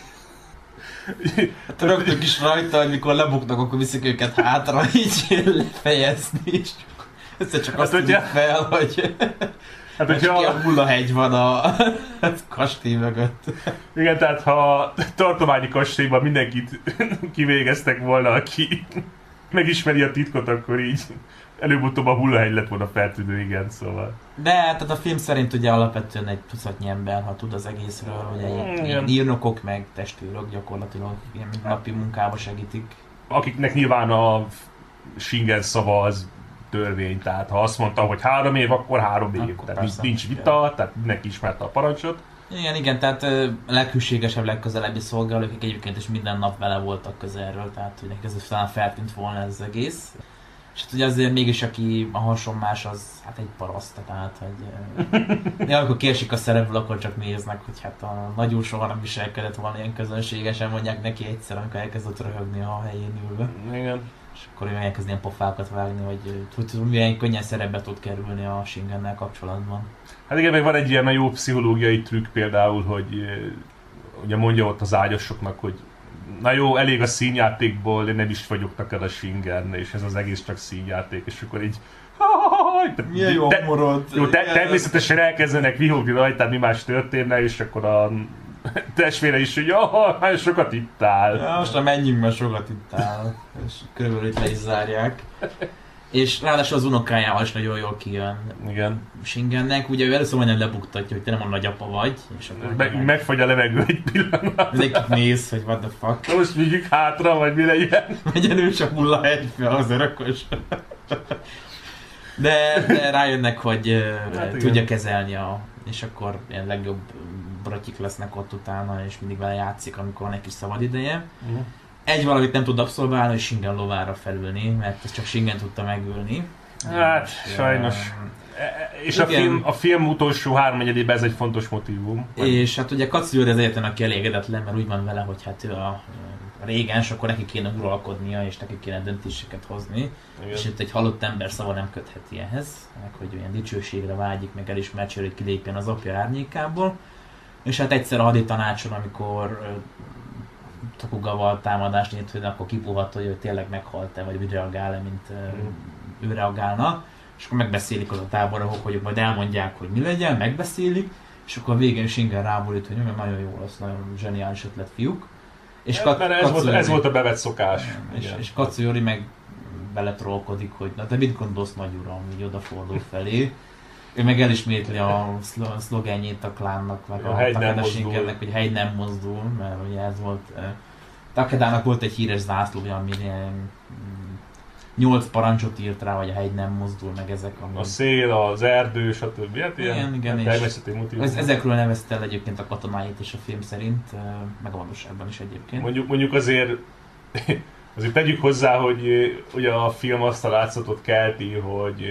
Hát rögtön is rajta, hogy mikor lebuknak, akkor viszik őket hátra, így lefejezni, és össze csak azt Hát, hogyha- fel, hogy hát hogy hogyha, a hullahegy van a kastély mögött. igen, tehát ha a tartományi kastélyban mindenkit kivégeztek volna, aki megismeri a titkot, akkor így előbb-utóbb a hullahegy lett volna feltűnő, igen, szóval. De tehát a film szerint ugye alapvetően egy tucatnyi ember, ha tud az egészről, ugye ilyen írnokok meg testőrök gyakorlatilag ilyen napi munkába segítik. Akiknek nyilván a Shingen szava az törvény, tehát ha azt mondta, hogy három év, akkor három év. Akkor tehát persze. nincs vita, tehát mindenki ismerte a parancsot. Igen, igen, tehát ö, leghűségesebb, legközelebbi szolgálók, akik egyébként is minden nap vele voltak közelről, tehát hogy nekik ez talán feltűnt volna ez az egész. És hát ugye azért mégis, aki a hasonmás, az hát egy paraszt, tehát hogy... Ja, amikor kiesik a szerepből, akkor csak néznek, hogy hát a nagyúr soha nem viselkedett volna ilyen közönségesen, mondják neki egyszer, amikor elkezdett röhögni a helyén ülve. Igen. És akkor ő elkezd ilyen pofákat vágni, hogy, hogy, hogy milyen könnyen szerepbe tud kerülni a Shingennel kapcsolatban. Hát igen, meg van egy ilyen jó pszichológiai trükk például, hogy ugye mondja ott az ágyasoknak, hogy na jó, elég a színjátékból, én nem is vagyok neked a Shingen, és ez az egész csak színjáték, és akkor így de- morod! jó, te, természetesen elkezdenek vihogni rajtad, mi más történne, és akkor a testvére is, hogy jaj, nagyon sokat ittál. Ja, most már menjünk, mert sokat itt áll. És körülbelül itt le is zárják. És ráadásul az unokájával is nagyon jól kijön Igen. Shingennek. Ugye ő először majdnem lebuktatja, hogy te nem a nagyapa vagy. És akkor Meg, meg, megfagy a levegő egy pillanat. mindenkit néz, hogy what the fuck. Na Most vigyük hátra, vagy mi legyen. Megyen ő csak hulla egybe az örökös. De, de rájönnek, hogy Hát igen. tudja kezelni a... És akkor ilyen legjobb bratyik lesznek ott utána, és mindig vele játszik, amikor van egy kis szabad ideje. Egy valamit nem tud abszolválni, hogy Shingen lovára felülni, mert ezt csak Shingen tudta megülni. Hát, És, sajnos. ehm, E- e- És a Igen. film, a film utolsó háromnegyedében ez egy fontos motivum. És hát ugye Katsuori az egyetlen, aki elégedetlen, mert úgy van vele, hogy hát ő a, a régens, akkor neki kéne uralkodnia, és neki kéne döntéseket hozni. Igen. És itt egy halott ember szava nem kötheti ehhez, meg hogy olyan dicsőségre vágyik, meg elismertsére, hogy kilépjen az apja árnyékából. És hát egyszer a haditanácson, amikor Tokugawa támadást hogy akkor kipuhat, hogy ő tényleg meghalt-e, vagy úgy reagál-e, mint ö, Mhm. ő reagálna. És akkor megbeszélik az a tábornokok, hogy majd elmondják, hogy mi legyen, megbeszélik, és akkor a végén Shingen ráborít, hogy "Jó, nagyon jó lesz, nagyon zseniális ötlet, fiúk. És Hát, mert ez, volt, ez Katsuyori- volt a bevett szokás. és, Igen. és Katsuyori meg beletrollkodik, hogy na de mit gondolsz nagy uram, így odafordul felé. Ő meg elismétli a szlo- szlogenjét a klánnak, meg A a, Takeda hogy hegy nem mozdul, mert ugye ez volt... Takedának volt egy híres zászlója, ami ilyen mm, nyolc parancsot írt rá, hogy a hegy nem mozdul, meg ezek a... A szél, az erdő, stb. Hát ilyen Igen, igen, és természeti motivum. Ez, ezekről nevezte el egyébként a katonáit is a film szerint, meg a valóságban is egyébként. Mondjuk, mondjuk azért, azért tegyük hozzá, hogy ugye a film azt a látszatot kelti, hogy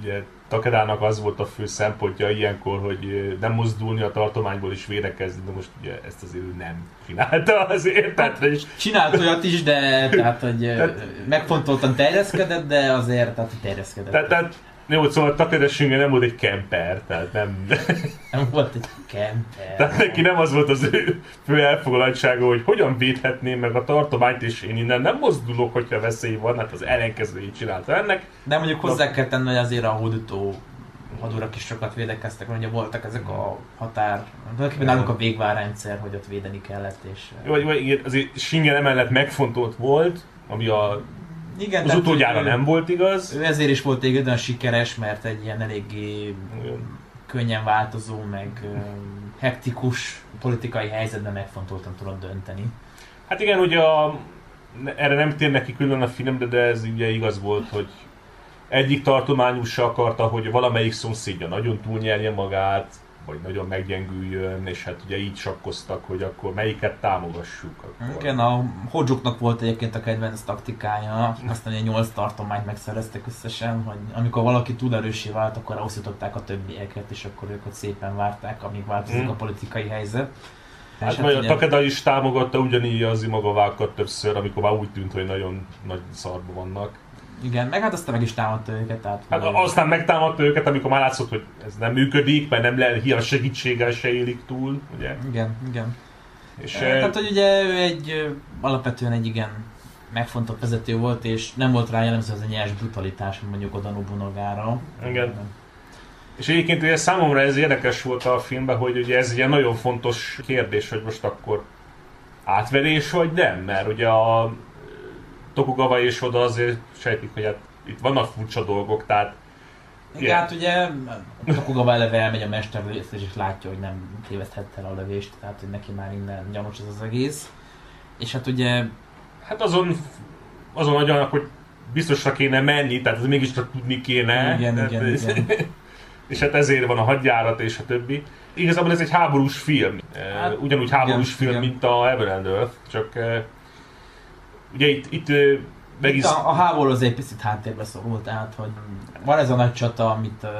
ugye Takedának az volt a fő szempontja ilyenkor, hogy nem mozdulni a tartományból is védekezni, de most ugye ezt azért ő nem csinálta azért, tehát hogy Csinált olyat is, de tehát, hogy tehát, megfontoltan terjeszkedett, de azért tehát terjeszkedett. tehát, tehát jó, szóval Takeda Shinge nem volt egy kemper, tehát nem, nem volt egy kemper. tehát neki nem az volt az ő fő elfoglaltsága, hogy hogyan védhetném meg a tartományt, és én innen nem mozdulok, hogyha veszély van, hát az ellenkezőjét csinálta ennek. De mondjuk hozzá kell tenni, hogy azért a hódító hadurak is sokat védekeztek, mert ugye voltak ezek a határ, tulajdonképpen nálunk a végvárrendszer, hogy ott védeni kellett, és... Vagy, vagy igen, azért Schengen emellett megfontolt volt, ami a, Igen, az utódjára ő- nem volt igaz. Ő ezért is volt olyan sikeres, mert egy ilyen eléggé Igen. könnyen változó, meg hektikus politikai helyzetben megfontoltan tudott dönteni. Hát igen, ugye a, erre nem tér neki külön a filmre, de ez ugye igaz volt, hogy egyik tartományú se akarta, hogy valamelyik szomszédja nagyon túlnyelje magát, vagy nagyon meggyengüljön, és hát ugye így sakkoztak, hogy akkor melyiket támogassuk. Akkor. Igen, a Hodzsuknak volt egyébként a kedvenc taktikája, aztán ugye 8 tartományt megszereztek összesen, hogy amikor valaki túl erősé vált, akkor osztották a többieket, és akkor ők ott szépen várták, amíg változik a politikai helyzet. Hát, És vagy a ugye- Takeda is támogatta ugyanígy az imagovákat többször, amikor már úgy tűnt, hogy nagyon nagy szarba vannak. Igen, meg hát aztán meg is támadta őket, tehát... Hát aztán megtámadta őket, amikor már látszott, hogy ez nem működik, mert nem lehet, hiába segítséggel se élik túl, ugye? Igen, igen. És eh, Hát, hogy ugye ő egy alapvetően egy igen megfontolt vezető volt, és nem volt rá jellemző az a nyers brutalitás, mondjuk Oda Nobunagára. Igen. És egyébként ugye számomra ez érdekes volt a filmben, hogy ugye ez egy nagyon fontos kérdés, hogy most akkor átverés vagy nem, mert ugye a Tokugawa és oda azért sejtik, hogy hát itt vannak furcsa dolgok, tehát Igen, Igen. hát ugye Tokugawa eleve elmegy a mesterlősz, és látja, hogy nem téveszthette el a lövést, tehát hogy neki már innen gyanús ez az egész. És hát ugye, hát azon, azon agyanak, hogy biztosra kéne menni, tehát ez mégis csak tudni kéne. igen, Tehát igen, igen. és hát ezért van a hadjárat és a többi. Igazából ez egy háborús film. Hát, Ugyanúgy háborús igen, film, igen. mint a and Earth, csak eh, ugye itt, itt eh, meg is... A, a háború az egy picit háttérbe szorult, tehát hogy van ez a nagy csata, amit uh,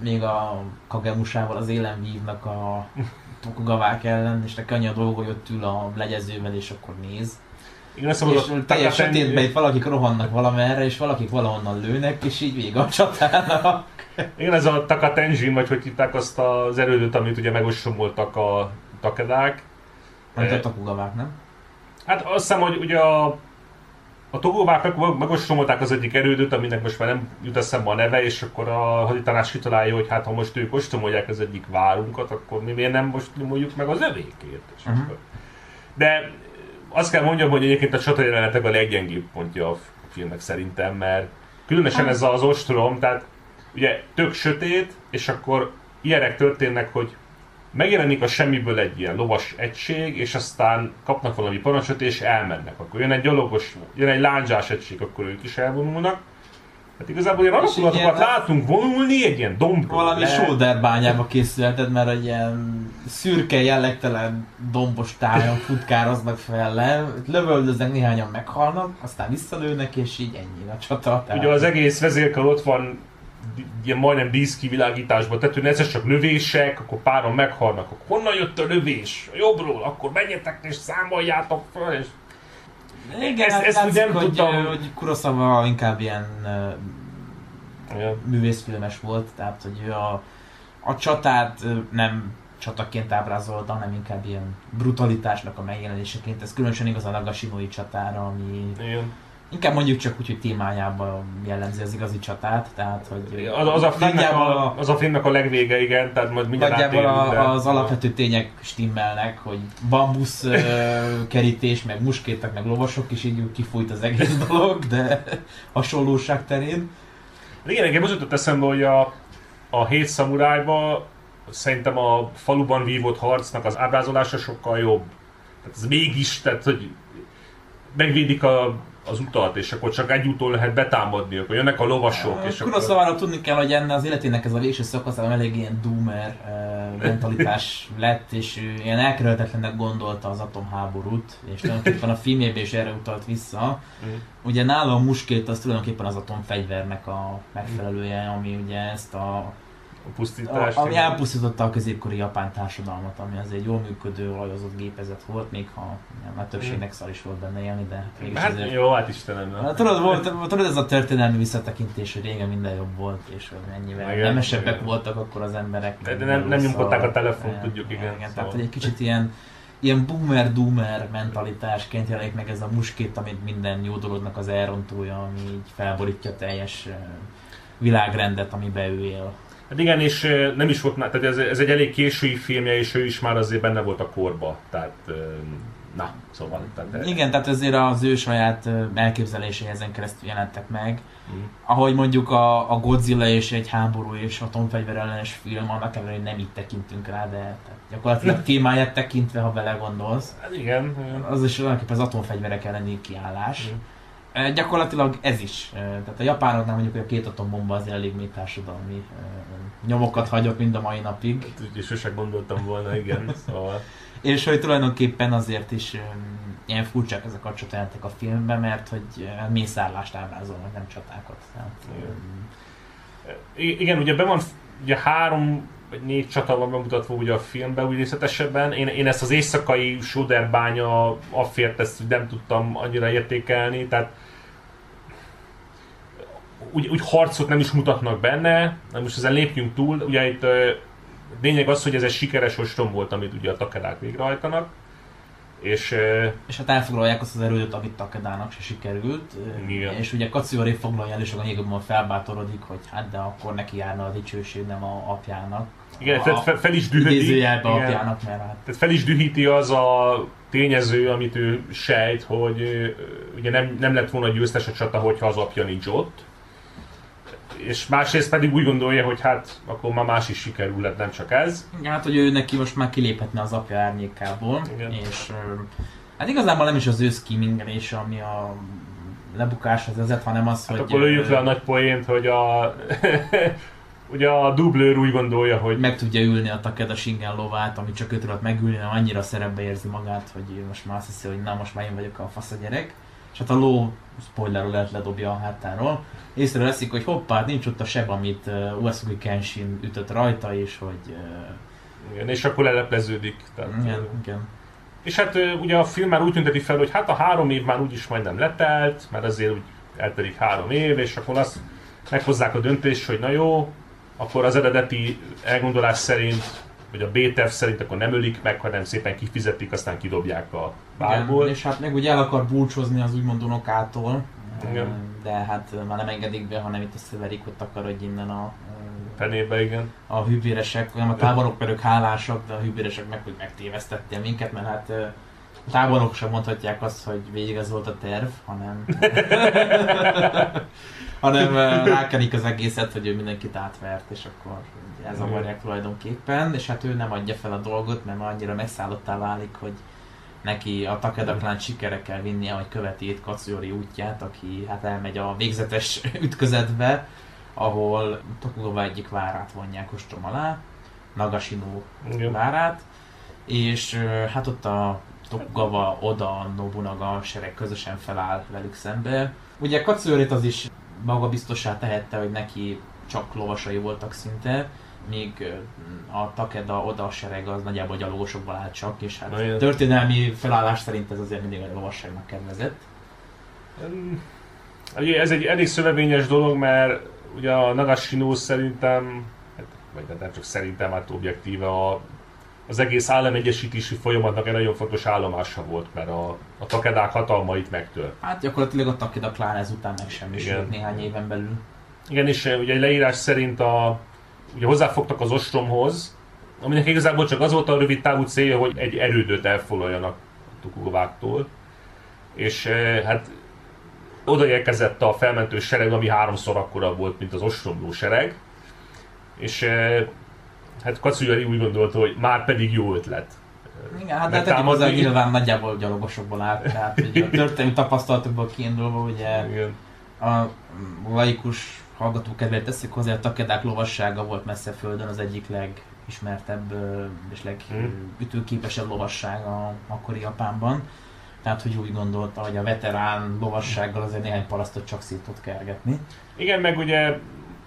még a Kagemusával az élen vívnak a Tokugavák ellen, és neki annyi a dolga, hogy ott ül a legyezővel, és akkor néz. Igen, És szóval teljes sötétben itt valakik rohannak valamerre, és valakik valahonnan lőnek, és így vége a csatának. Igen, ez a Takatenjin, vagy hogy hívták azt az erődöt, amit ugye megostromoltak a takedák. Eh, a Tokugavák, nem? Hát azt hiszem, hogy ugye a, a togóvák meg, megostromolták az egyik erődöt, aminek most már nem jut eszembe a neve, és akkor a haditanács kitalálja, hogy hát ha most ők ostromolják az egyik várunkat, akkor mi miért nem most mondjuk meg az övékét. És akkor... De azt kell mondjam, hogy egyébként a csata jelenetek a leggyengébb pontja a filmnek szerintem, mert különösen ez az ostrom, tehát ugye tök sötét, és akkor ilyenek történnek, hogy megjelenik a semmiből egy ilyen lovas egység, és aztán kapnak valami parancsot, és elmennek. Akkor jön egy gyalogos, jön egy lándzsás egység, akkor ők is elvonulnak. Hát igazából ilyen alakulatokat látunk vonulni egy ilyen dombról. Valami le. shoulder bányába készülted, mert egy ilyen szürke, jellegtelen, dombos tájon futkároznak fel le, lövöldöznek, néhányan meghalnak, aztán visszalőnek, és így ennyi a csata. Ugye az egész vezérkar ott van ilyen majdnem tehát hogy ez csak lövések, akkor páran meghalnak, akkor honnan jött a lövés? Jobbról, akkor menjetek és számoljátok fel, és Igen, ezt- ezt, látszik, nem hogy, tudtam. hogy Kurosawa inkább ilyen Ja. művészfilmes volt, tehát hogy ő a, a csatát nem csataként ábrázolta, hanem inkább ilyen brutalitásnak a megjelenéseként. Ez különösen igaz a Nagashinoi csatára, ami Igen. Inkább mondjuk csak úgy, hogy témájában jellemzi az igazi csatát, tehát hogy Az, az, a filmnek a, az a filmnek a legvége, igen, tehát majd mindjárt Nagyjából átérünk, a, az alapvető tények stimmelnek, hogy bambusz ö, kerítés, meg muskétek, meg lovasok, és így kifújt az egész dolog, de hasonlóság terén. De igen, nekem az jutott eszembe, hogy a, a hét szamurájba szerintem a faluban vívott harcnak az ábrázolása sokkal jobb. Tehát ez mégis, tehát hogy megvédik a, az utat, és akkor csak egy úton lehet betámadni, akkor jönnek a lovasok, és akkor... Kurosawa-ra tudni kell, hogy ennek az életének ez a végső szakaszában elég ilyen doomer ö, mentalitás lett, és ő ilyen elkerülhetetlennek gondolta az atomháborút, és tulajdonképpen a filmjében is erre utalt vissza. Mm. Ugye nála a muskét az tulajdonképpen az atomfegyvernek a megfelelője, ami ugye ezt a A pusztítást. A, ami elpusztította a középkori japán társadalmat, ami az egy jól működő, olajozott gépezet volt, még ha a többségnek szar is volt benne élni, de hát mégis Hát azért... jó, hát Istenem. Hát, tudod, volt, tudod, ez a történelmi visszatekintés, hogy régen minden jobb volt, és hogy mennyivel Igen, nemesebbek igen. voltak akkor az emberek. De- de nem- nem nyomkodták a telefont, Igen, tudjuk, igen, igen szóval. Tehát, hogy egy kicsit ilyen, ilyen boomer-doomer mentalitásként jelenik meg ez a muskét, amit minden jó dolognak az elrontója, ami így felborítja teljes világrendet, amiben ő él. Hát igen, és nem is volt, tehát ez, ez egy elég késői filmje, és ő is már azért benne volt a korba. Tehát, na, szóval. Tehát, Igen, tehát azért az ő saját ö, elképzelései ezen keresztül jelentek meg. Mm. Ahogy mondjuk a, a Godzilla és egy háború és atomfegyver ellenes film, annak ellenére, hogy nem így tekintünk rá, de tehát gyakorlatilag témáját tekintve, ha vele gondolsz, Hát igen, igen. az is tulajdonképpen az atomfegyverek elleni kiállás. Mm. Gyakorlatilag ez is. Tehát a japánoknál mondjuk hogy a két atombomba az elég mély társadalmi nyomokat hagyott mind a mai napig. Úgyhogy sose gondoltam volna, igen. Szóval, És hogy tulajdonképpen azért is ilyen furcsák ezek a csatájátok a filmben, mert hogy uh, mészárlást ábrázolnak, nem csatákat. Tehát, Igen. igen, ugye be van, ugye három vagy négy csata van bemutatva ugye a filmben úgy részletesebben. Én, én ezt az éjszakai sóderbánya affért ezt nem tudtam annyira értékelni, tehát úgy, úgy harcot nem is mutatnak benne, na most ezen lépjünk túl, ugye itt lényeg az, hogy ez egy sikeres ostrom volt, amit ugye a takedák végrehajtanak, és és hát elfoglalják azt az erődöt, amit Takedának se sikerült. Igen. És ugye Katsuyori foglalja el, és akkor nyilvánvalóan felbátorodik, hogy hát de akkor neki járna a dicsőség, nem a apjának. igen, a, fel, fel, fel is igen. apjának, mert hát Tehát fel is dühíti az a tényező, amit ő sejt, hogy ugye nem, nem lett volna győztes a csata, hogyha az apja nincs ott. És másrészt pedig úgy gondolja, hogy hát akkor már más is sikerül lett, nem csak ez. Hát, hogy ő neki most már kiléphetne az apja árnyékából, Igen. és hát igazából nem is az ő skimingelés, ami a lebukáshoz vezet, hanem az, Hát hogy... akkor lőjük le a nagy poént, hogy a, ugye a dublőr úgy gondolja, hogy meg tudja ülni a Takeda Shingen lovát, ami csak ő tudott megülni, nem annyira szerepbe érzi magát, hogy most már azt hiszi, hogy na most már én vagyok a fasz a gyerek. És hát a ló spoilerről lehet ledobja a hátáról. Észreveszik, hogy hoppá, nincs ott a seb, amit uh, Uesugi Kenshin ütött rajta, és hogy... Uh, igen, és akkor lelepleződik. Tehát, igen, ö, igen. És hát ö, ugye a film már úgy tünteti fel, hogy hát a három év már úgyis majdnem letelt, mert azért úgy eltelik három év, és akkor azt meghozzák a döntést, hogy na jó, akkor az eredeti elgondolás szerint, vagy a B-terv szerint akkor nem ölik meg, hanem szépen kifizetik, aztán kidobják a bárból. Igen, és hát meg ugye el akar búcsúzni az úgymond unokától, Igen. de hát már nem engedik be, hanem itt összeverik, hogy takarodj innen a, Fenébe, igen. a hűvéresek, nem a táborok pedig hálásak, de a hűvéresek meg, hogy megtévesztettél minket, mert hát ö, a táborok sem mondhatják azt, hogy végig ez volt a terv, hanem hanem ö, rákenik az egészet, hogy ő mindenkit átvert, és akkor ez zavarják tulajdonképpen, és hát ő nem adja fel a dolgot, mert már annyira megszállottá válik, hogy neki a Takeda sikere kell vinnie, hogy követi itt Katsuyori útját, aki hát elmegy a végzetes ütközetbe, ahol Tokugawa egyik várát vonják ostrom alá, Nagashino Igen. várát, és ö, hát ott a Tokugawa, Oda, Nobunaga sereg közösen feláll velük szembe. Ugye Katsuyori-t az is maga biztossá tehette, hogy neki csak lovasai voltak szinte, míg a Takeda Oda sereg az nagyjából gyalogosokból állt csak, és hát Na, történelmi felállás szerint ez azért mindig a lovasságnak kedvezett. Ez egy elég szövevényes dolog, mert ugye a Nagashino szerintem, hát, vagy nem csak szerintem, hát objektíve a, az egész államegyesítési folyamatnak egy nagyon fontos állomása volt, mert a, a takedák hatalmait megtört. Hát gyakorlatilag a Takeda klán ezután megsemmisült néhány éven belül. Igen, és eh, ugye egy leírás szerint a, ugye hozzáfogtak az ostromhoz, aminek igazából csak az volt a rövid távú célja, hogy egy erődöt elfoglaljanak a Tokugaváktól. És eh, hát odaérkezett a felmentő sereg, ami háromszor akkora volt, mint az ostromló sereg. És eh, hát Katsuyori úgy gondolta, hogy már pedig jó ötlet. Igen, hát de tegyük hozzá, nyilván nagyjából gyalogosokból állt, tehát ugye a történelmi tapasztalatokból kiindulva, ugye Igen. a laikus hallgató kedvéért teszik hozzá, a Takedák lovassága volt messze földön az egyik legismertebb és Hmm. legütőképesebb lovasság a akkori Japánban. Tehát, hogy úgy gondolta, hogy a veterán lovassággal azért néhány parasztot csak szét tud kergetni. Igen, meg ugye,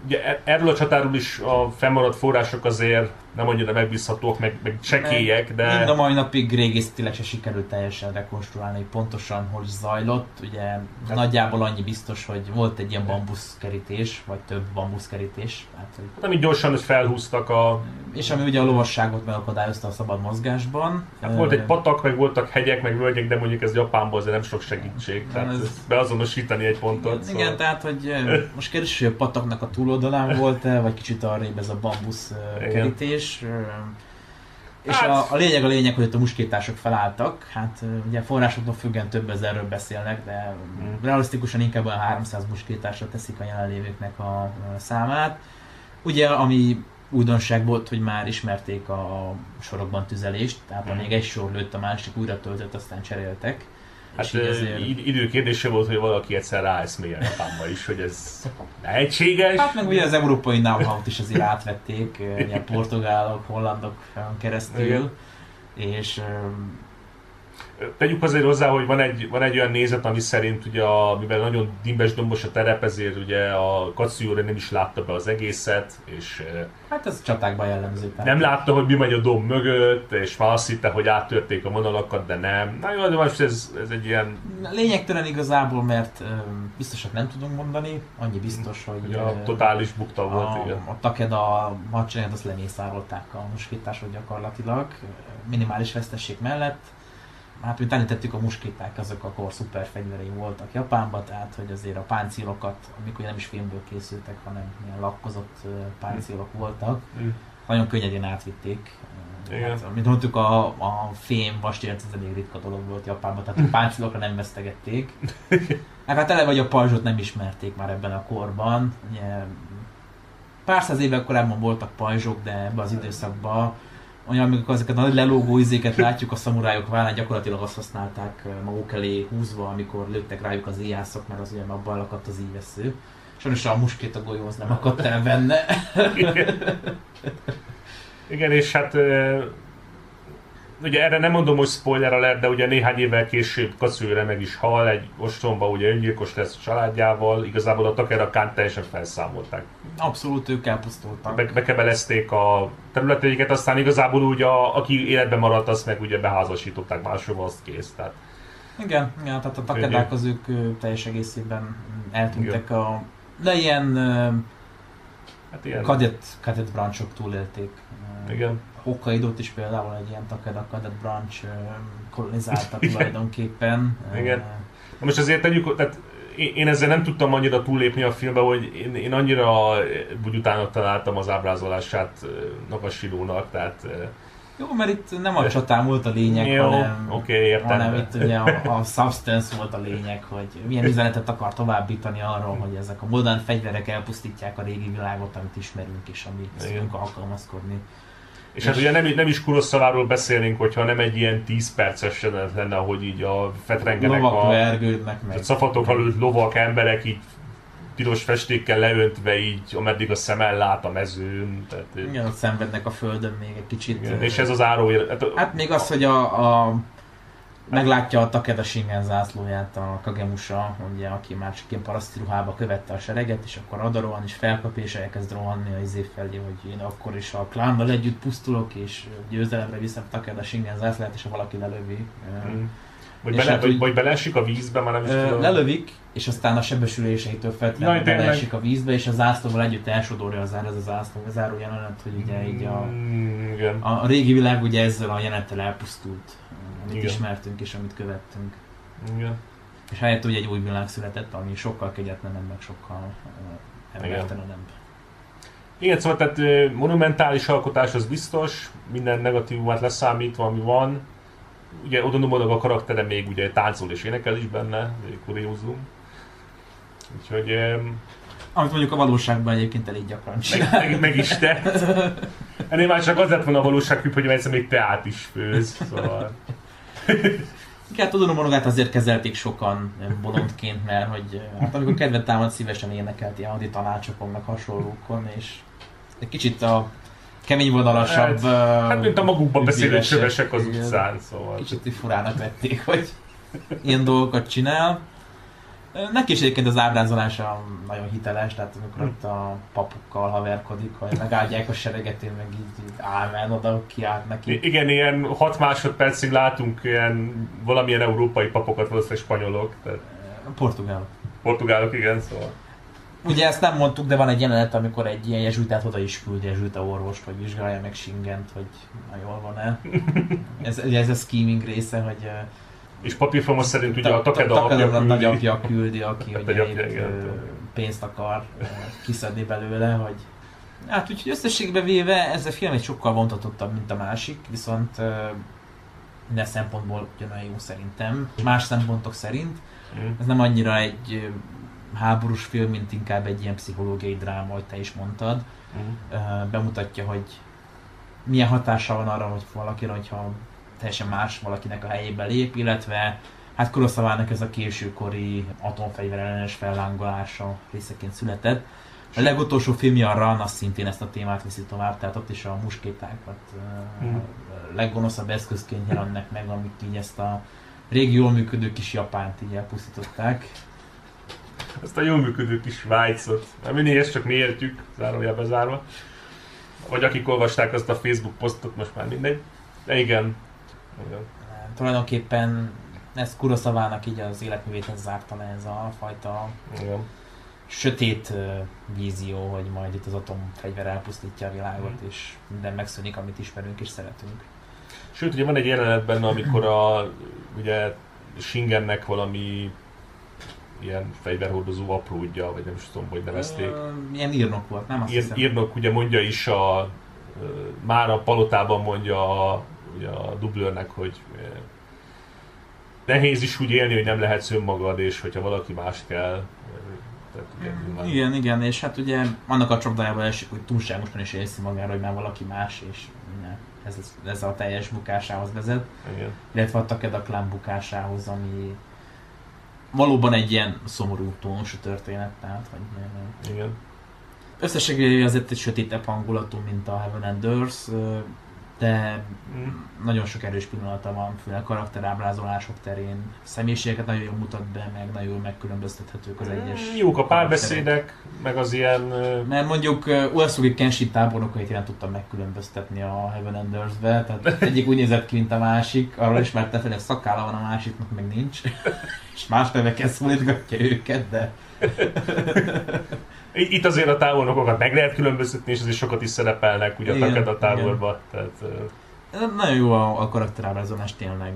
ugye e- erről a csatáról is a fennmaradt források azért nem annyira megbízhatók, meg, meg csekélyek, de... Mind a mai napig régészetileg se sikerült teljesen rekonstruálni, hogy pontosan hogy zajlott. Ugye hát, nagyjából annyi biztos, hogy volt egy ilyen bambuszkerítés, vagy több bambuszkerítés. Hát, hogy... Nem így gyorsan, hogy felhúztak a... És ami ugye a lovasságot megakadályozta a szabad mozgásban. Hát volt egy patak, meg voltak hegyek, meg völgyek, de mondjuk ez Japánban azért nem sok segítség. Tehát ez... beazonosítani egy pontot. Igen, szóval... igen tehát hogy most kérdés, hogy a pataknak a túloldalán volt-e, vagy kicsit arrébb ez a bambusz kerítés. És hát... a, a, lényeg a lényeg, hogy ott a muskétások felálltak. Hát ugye forrásoknak függően több ezerről beszélnek, de hmm. realisztikusan inkább a 300 muskétásra teszik a jelenlévőknek a számát. Ugye, ami újdonság volt, hogy már ismerték a sorokban tüzelést, tehát ha még egy sor lőtt, a másik újra töltött, aztán cseréltek. Hát ezért... idő kérdése volt, hogy valaki egyszer ráeszmél Japánba is, hogy ez lehetséges. Hát meg ugye az európai know is azért átvették, ilyen portugálok, hollandok keresztül, Igen. és Tegyük azért hozzá, hogy van egy, van egy olyan nézet, ami szerint ugye, a, mivel nagyon dimbes dombos a terep, ezért ugye a Katsuyori nem is látta be az egészet, és Hát ez csatákban jellemző. Nem látta, hogy mi megy a domb mögött, és már azt hitte, hogy áttörték a vonalakat, de nem. Na jó, de most ez, ez egy ilyen... Lényegtelen igazából, mert biztosak nem tudunk mondani, annyi biztos, hogy... Ugye a totális bukta volt, a, igen. A Takeda hadsereget azt lemészárolták a muskítások gyakorlatilag, minimális vesztesség mellett hát mint említettük, a muskéták azok akkor szuper fegyverei voltak Japánban, tehát hogy azért a páncélokat, amikor nem is filmből készültek, hanem ilyen lakkozott páncélok voltak, mm. nagyon könnyedén átvitték. Igen. Hát, mint mondtuk, a, a fém vastélet ez elég ritka dolog volt Japánban, tehát a páncélokra nem vesztegették. Hát, hát eleve, hogy a pajzsot nem ismerték már ebben a korban. Ugye, pár száz évvel korábban voltak pajzsok, de ebben az időszakban olyan, amikor ezeket a lelógó izéket látjuk a szamurájok vállán, gyakorlatilag azt használták maguk elé húzva, amikor lőttek rájuk az íjászok, mert az ugye abban lakadt az ívesző. Sajnos a muskét a golyóhoz nem akadt el benne. Igen. És hát ugye erre nem mondom, hogy spoiler alert, de ugye néhány évvel később Kacőre meg is hal, egy ostromba ugye öngyilkos lesz a családjával, igazából a Takera Kán teljesen felszámolták. Abszolút ők elpusztultak. Be, bekebelezték a területeiket, aztán igazából ugye a, aki életben maradt, azt meg ugye beházasították máshova, azt kész. Tehát igen, igen, tehát a takedák az ők teljes egészében eltűntek igen. a... De ilyen, hát ilyen... kadett, kadett branchok túlélték. Igen. Hokkaido-t is például egy ilyen Takeda Cadet Branch kolonizálta tulajdonképpen. Igen. Na most azért tegyük, tehát én ezzel nem tudtam annyira túllépni a filmbe, hogy én, én annyira úgy utána találtam az ábrázolását Nakashilónak, tehát jó, mert itt nem a csatám volt a lényeg, Jó, hanem, okay, értem, hanem itt ugye a, a substance volt a lényeg, hogy milyen üzenetet akar továbbítani arról, hogy ezek a modern fegyverek elpusztítják a régi világot, amit ismerünk és amit tudunk alkalmazkodni. És hát ugye nem, nem is Kurosszaváról beszélnénk, hogyha nem egy ilyen 10 perces jelenet lenne, ahogy így a fetrengenek lovak a... vergődnek meg. A szafatok előtt lovak, emberek így piros festékkel leöntve így, ameddig a szemel lát a mezőn. Tehát, Igen, ott szenvednek a földön még egy kicsit. Igen, és ez az áró... Hát, hát még az, hogy a, a meglátja a Takeda Shingen zászlóját a Kagemusa, ugye, aki már csak ilyen paraszti ruhába követte a sereget, és akkor adarohan is felkap és elkezd rohanni a izé felé, hogy én akkor is a klánnal együtt pusztulok, és győzelemre viszem Takeda Shingen zászlóját, és ha valaki lelövi. Mm. Vagy, bele, hát, vagy, vagy beleesik a vízbe, már nem is tudom. Lelövik, és aztán a sebesüléseitől feltétlenül beleesik a vízbe, és a zászlóval együtt elsodorja az zár, ez a zászló, a záró jelenet, hogy ugye így a, mm, a, a, régi világ ugye ezzel a jelenettel elpusztult amit Igen. ismertünk és amit követtünk. Igen. És helyett ugye egy új világ született, ami sokkal kegyetlenebb, meg sokkal uh, embertelenebb. Igen, szóval tehát monumentális alkotás az biztos, minden negatívumát leszámítva, ami van. Ugye Odonomonog a karaktere még ugye táncol és énekel is benne, kuriózum. Úgyhogy... Amit mondjuk a valóságban egyébként elég gyakran csinál. Meg, meg, meg is tett. Ennél már csak az lett volna a valóság, hogy egyszer még teát is főz. Szóval... Igen, tudom, monogát azért kezelték sokan bolondként, mert hogy hát amikor kedvet támad, szívesen énekelt ilyen tanácsokon, meg hasonlókon, és egy kicsit a kemény vonalasabb... Hát, hát mint a magukban beszélő csövesek az utcán, szóval. Kicsit furának vették, hogy ilyen dolgokat csinál. Neki is egyébként az ábrázolása nagyon hiteles, tehát amikor ott a papukkal haverkodik, hogy megáldják a sereget, én meg így, így ámen oda kiállt neki. Igen, ilyen 6 másodpercig látunk ilyen valamilyen európai papokat, valószínűleg spanyolok, tehát Portugál. portugálok, igen, szóval. Ugye ezt nem mondtuk, de van egy jelenet, amikor egy ilyen jezsuitát oda is küld jezsuita orvost, hogy vizsgálja meg Singent, hogy na jól van-e. Ez, ez a scheming része, hogy És papírfomos szerint ugye a Ta- Takeda Ta- apja küldi. nagyapja küldi, aki ugye itt, pénzt akar kiszedni belőle, hogy Hát úgyhogy összességben véve ez a film egy sokkal vontatottabb, mint a másik, viszont minden szempontból ugyanolyan jó szerintem. Más szempontok szerint. Mm. Ez nem annyira egy háborús film, mint inkább egy ilyen pszichológiai dráma, ahogy te is mondtad. Mm. Ö, bemutatja, hogy milyen hatással van arra, hogy valakire, hogyha teljesen más valakinek a helyébe lép, illetve hát Kurosavának ez a későkori atomfegyver ellenes fellángolása részeként született. A legutolsó filmje a Run, az szintén ezt a témát viszi tovább, tehát ott is a muskétákat Mhm. hmm. leggonoszabb eszközként jelennek meg, amik így ezt a régi jól működő kis Japánt így elpusztították. Ezt a jól működő kis Svájcot. Nem mindig ezt csak mi értjük, zárójel bezárva. Vagy akik olvasták azt a Facebook posztot, most már mindegy. De igen. igen. Tulajdonképpen ez Kurosavának így az életművét zárta le ez a fajta igen. sötét vízió, hogy majd itt az atomfegyver elpusztítja a világot, és minden megszűnik, amit ismerünk és szeretünk. Sőt, ugye van egy jelenet benne, amikor a, ugye Shingennek valami ilyen fegyverhordozó apródja, vagy nem is tudom, hogy nevezték. Ilyen írnok volt, nem azt Ír, hiszem. írnok ugye mondja is a, már a palotában mondja a, ugye a dublőrnek, hogy nehéz is úgy élni, hogy nem lehetsz önmagad, és hogyha valaki más kell. Tehát ugye, nyilván- Igen, igen, és hát ugye annak a csapdájába esik, hogy túlságosan is érzi magára, hogy már valaki más, és ez, ez a teljes bukásához vezet. igen. illetve a Takeda Clan bukásához, ami valóban egy ilyen szomorú tónusú történet, tehát hogy igen. összességében azért egy sötétebb hangulatú, mint a Heaven and Earth, de Mm. nagyon sok erős pillanata van, főleg karakterábrázolások terén. Személyiségeket nagyon jól mutat be, meg nagyon jól megkülönböztethetők az egyes Mm, Jók a párbeszédek, meg az ilyen... Mert mondjuk Uesugi Kenshin tábornokait ilyen tudtam megkülönböztetni a Heaven and Earth-be, tehát egyik úgy nézett ki, mint a másik, arról ismerte fel, hogy szakála van a másiknak, meg nincs. És más nevekkel szólítgatja őket, de Itt azért a távolnokokat meg lehet különböztetni, és azért sokat is szerepelnek ugye a Igen, Takeda táborban. Tehát, ö, nagyon jó a, a karakterábrázolás tényleg.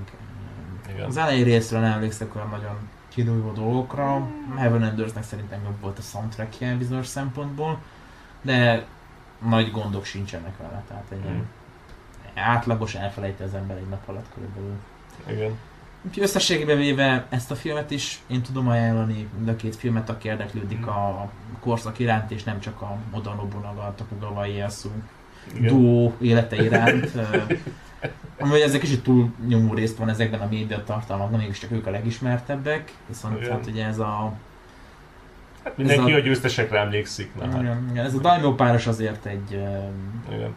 igen. Az elejé részről nem emlékszek olyan nagyon kidújó dolgokra. Heaven and Earth-nek szerintem jobb volt a soundtrackje bizonyos szempontból, de nagy gondok sincsenek vele, tehát egy Mm. átlagos elfelejti az ember egy nap alatt körülbelül. Igen. Úgyhogy összességében véve ezt a filmet is én tudom ajánlani, mind a két filmet, aki érdeklődik a korszak iránt, és nem csak a Oda Nobunaga, a Tokugawa Ieyasu duó élete iránt. Amúgy ezek kicsit túl nyomó részt van ezekben a média tartalmakban, mégiscsak ők a legismertebbek, viszont Igen. hát ugye ez a, Hát mindenki Ez a... a- győztesekre emlékszik. Na, hát. igen, ez a Daimyo páros azért egy Igen.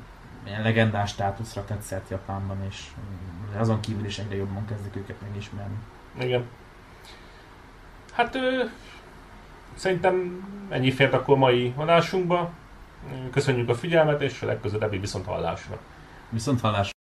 legendás státuszra tetszett Japánban, és ö, azon kívül is egyre jobban kezdik őket megismerni. Igen. Hát ö, szerintem ennyi fért akkor mai adásunkba. Köszönjük a figyelmet, és a legközelebbi viszont hallásra. Viszont hallás!